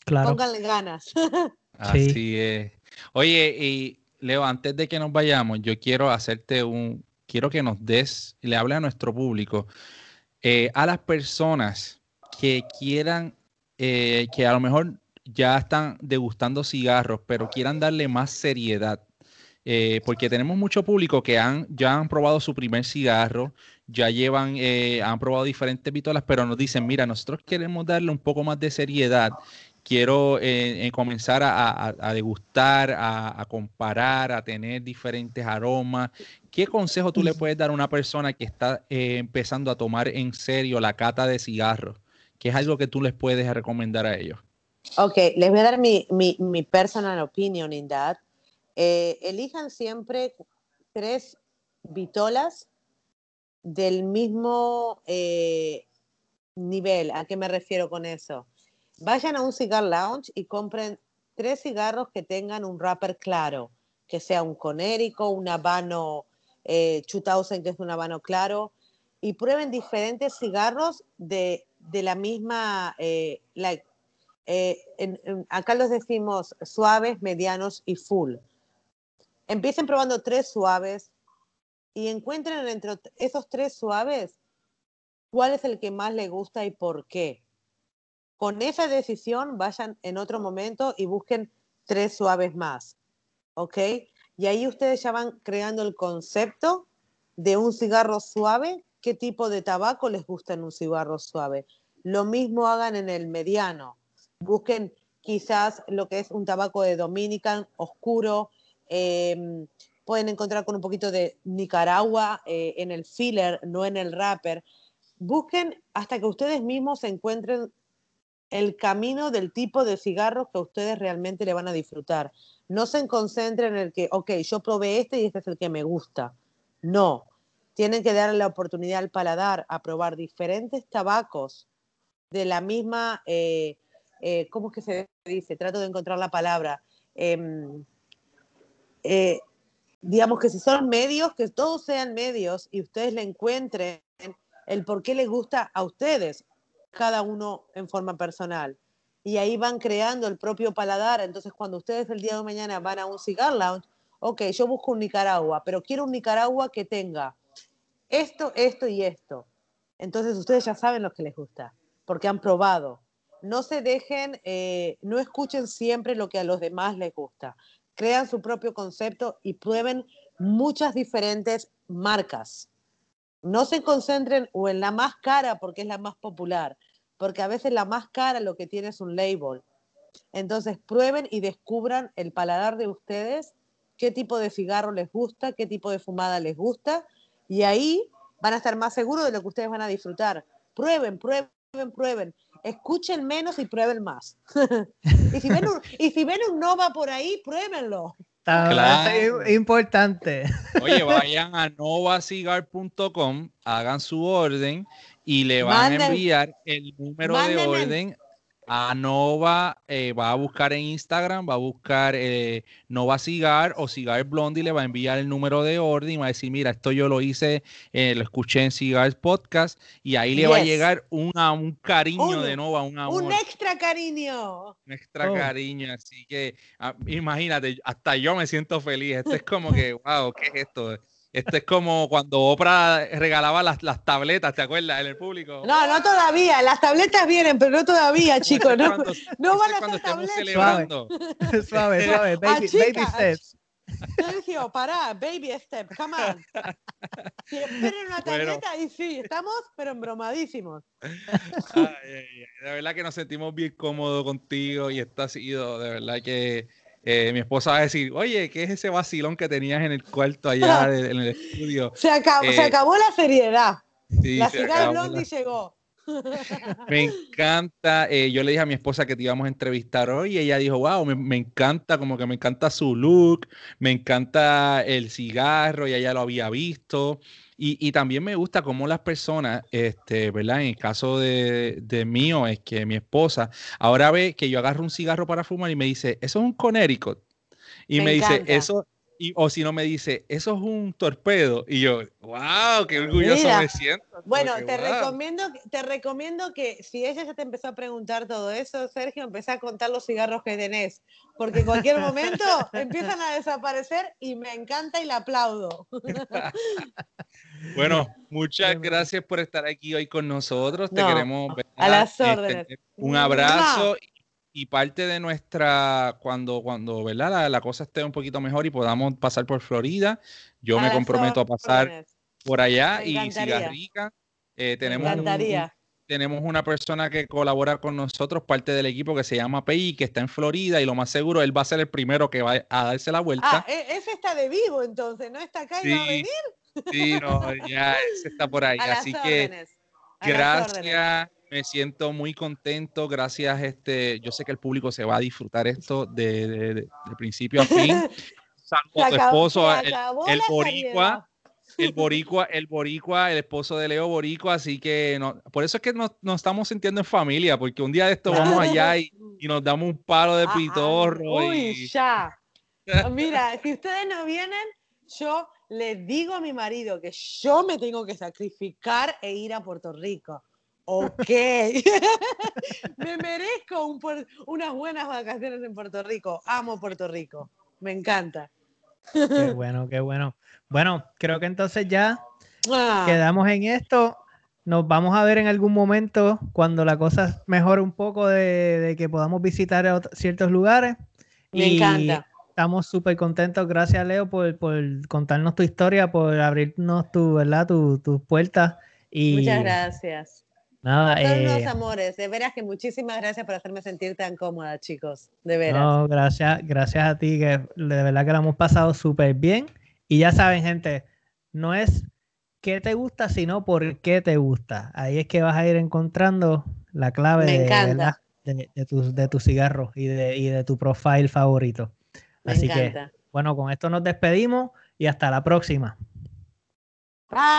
Claro. Pónganle ganas. Así es. Oye, y Leo, antes de que nos vayamos, yo quiero hacerte un, quiero que nos des, le hable a nuestro público, eh, a las personas que quieran, eh, que a lo mejor ya están degustando cigarros, pero quieran darle más seriedad. Eh, porque tenemos mucho público que han, ya han probado su primer cigarro, ya llevan, han probado diferentes pistolas, pero nos dicen, mira, nosotros queremos darle un poco más de seriedad quiero eh, eh, comenzar a, degustar, a, comparar, a tener diferentes aromas. ¿Qué consejo tú le puedes dar a una persona que está eh, empezando a tomar en serio la cata de cigarros? ¿Qué es algo que tú les puedes recomendar a ellos? Ok, les voy a dar mi, mi, personal opinion in that. elijan siempre tres vitolas del mismo nivel. ¿A qué me refiero con eso? Vayan a un cigar lounge y compren tres cigarros que tengan un wrapper claro, que sea un conérico, un habano eh, 2000, que es un habano claro, y prueben diferentes cigarros de, la misma, eh, eh, acá los decimos suaves, medianos y full. Empiecen probando tres suaves y encuentren entre esos tres suaves cuál es el que más les gusta y por qué. Con esa decisión vayan en otro momento y busquen tres suaves más. ¿Ok? Y ahí ustedes ya van creando el concepto de un cigarro suave, qué tipo de tabaco les gusta en un cigarro suave. Lo mismo hagan en el mediano. Busquen quizás lo que es un tabaco de Dominican oscuro. Em, pueden encontrar con un poquito de Nicaragua eh, en el filler, no en el wrapper. Busquen hasta que ustedes mismos encuentren el camino del tipo de cigarros que ustedes realmente le van a disfrutar. No se concentren en el que, ok, yo probé este y este es el que me gusta. No, tienen que darle la oportunidad al paladar a probar diferentes tabacos de la misma, eh, eh, ¿cómo es que se dice? Trato de encontrar la palabra. Em, eh, digamos que si son medios, que todos sean medios y ustedes le encuentren el por qué les gusta a ustedes cada uno en forma personal. Y ahí van creando el propio paladar. Entonces, cuando ustedes el día de mañana van a un cigar lounge, ok, yo busco un Nicaragua, pero quiero un Nicaragua que tenga esto, esto y esto. Entonces, ustedes ya saben lo que les gusta, porque han probado. No se dejen, eh, no escuchen siempre lo que a los demás les gusta. Crean su propio concepto y prueben muchas diferentes marcas. No se concentren o en la más cara porque es la más popular, porque a veces la más cara lo que tiene es un label. Entonces prueben y descubran el paladar de ustedes, qué tipo de cigarro les gusta, qué tipo de fumada les gusta, y ahí van a estar más seguros de lo que ustedes van a disfrutar. Prueben, prueben, prueben. Escuchen menos y prueben más. y, si ven un, y si ven un Nova por ahí, pruébenlo. Claro. Es importante. Oye, vayan a novacigar.com, hagan su orden y le van a enviar el número de orden a Nova, eh, va a buscar en Instagram, va a buscar eh, Nova Cigar o Cigar Blondie, le va a enviar el número de orden y va a decir, mira, esto yo lo hice, eh, lo escuché en Cigar Podcast y ahí le va a llegar un cariño de Nova, un amor. Un extra cariño. Un extra oh. cariño, así que ah, imagínate, hasta yo me siento feliz, esto es como que, wow, ¿qué es esto? Esto es como cuando Oprah regalaba las, las, tabletas, ¿te acuerdas? En el público. No, no todavía. Las tabletas vienen, pero no todavía, chicos. No, no van a cuando estemos celebrando. Suave, suave. Baby, baby steps. Sergio, pará, baby step, come on. Si esperen una tableta y sí, estamos, pero embromadísimos. Ay, de verdad que nos sentimos bien cómodos contigo y esto ha sido, de verdad que eh, mi esposa va a decir, oye, ¿qué es ese vacilón que tenías en el cuarto allá en el estudio? Se acabó, se eh, acabó la seriedad. la ciudad Blondie llegó. Me encanta, eh, yo le dije a mi esposa que te íbamos a entrevistar hoy y ella dijo, wow, me, me, encanta, como que me encanta su look, me encanta el cigarro y ella lo había visto. Y, también me gusta cómo las personas, este, ¿verdad? En el caso de, de, mío, es que mi esposa ahora ve que yo agarro un cigarro para fumar y me dice, eso es un Connecticut. Y me, dice, eso, y, o si no me dice, eso es un torpedo. Y yo, wow, qué orgulloso me siento. Bueno, te, recomiendo, te recomiendo que si ella ya te empezó a preguntar todo eso, Sergio, empecé a contar los cigarros que tenés. Porque en cualquier momento empiezan a desaparecer y me encanta y la aplaudo. bueno, muchas gracias por estar aquí hoy con nosotros. Te queremos A las este, órdenes. un abrazo y parte de nuestra, cuando, cuando ¿verdad? La, cosa esté un poquito mejor y podamos pasar por Florida, yo me comprometo a pasar por allá y Cigarrica. Eh, tenemos, tenemos una persona que colabora con nosotros, parte del equipo que se llama Pei, que está en Florida y lo más seguro él va a ser el primero que va a darse la vuelta. Ah, e, ese está de vivo entonces, ¿no está acá y va a venir? Sí, no, ya ese está por ahí. Así que gracias me siento muy contento, gracias. Este, yo sé que el público se va a disfrutar esto de, principio a fin. Salvo a tu esposo, el, boricua, el boricua, el boricua, el esposo de Leo boricua, así que no, por eso es que nos, estamos sintiendo en familia, porque un día de esto vamos allá y, nos damos un palo de pitorro. Uy, ya. Mira, si ustedes no vienen, yo le digo a mi marido que yo me tengo que sacrificar e ir a Puerto Rico ok, me merezco unas buenas vacaciones en Puerto Rico. Amo Puerto Rico, me encanta. Qué bueno, qué bueno. Bueno, creo que entonces ya ah. quedamos en esto. Nos vamos a ver en algún momento cuando la cosa mejore un poco de, que podamos visitar ciertos lugares. Me encanta. Estamos súper contentos. Gracias, Leo, por, contarnos tu historia, por abrirnos tu, ¿verdad? tus tu puertas. Y, Muchas gracias. Nada, Son eh, amores, de veras que muchísimas gracias por hacerme sentir tan cómoda, chicos, de veras. No, gracias, gracias a ti, que de verdad que lo hemos pasado súper bien. Y ya saben, gente, no es qué te gusta, sino por qué te gusta. Ahí es que vas a ir encontrando la clave de, de, tu, de tu cigarro y de, y de tu profile favorito. Así que, bueno, con esto nos despedimos y hasta la próxima. Bye.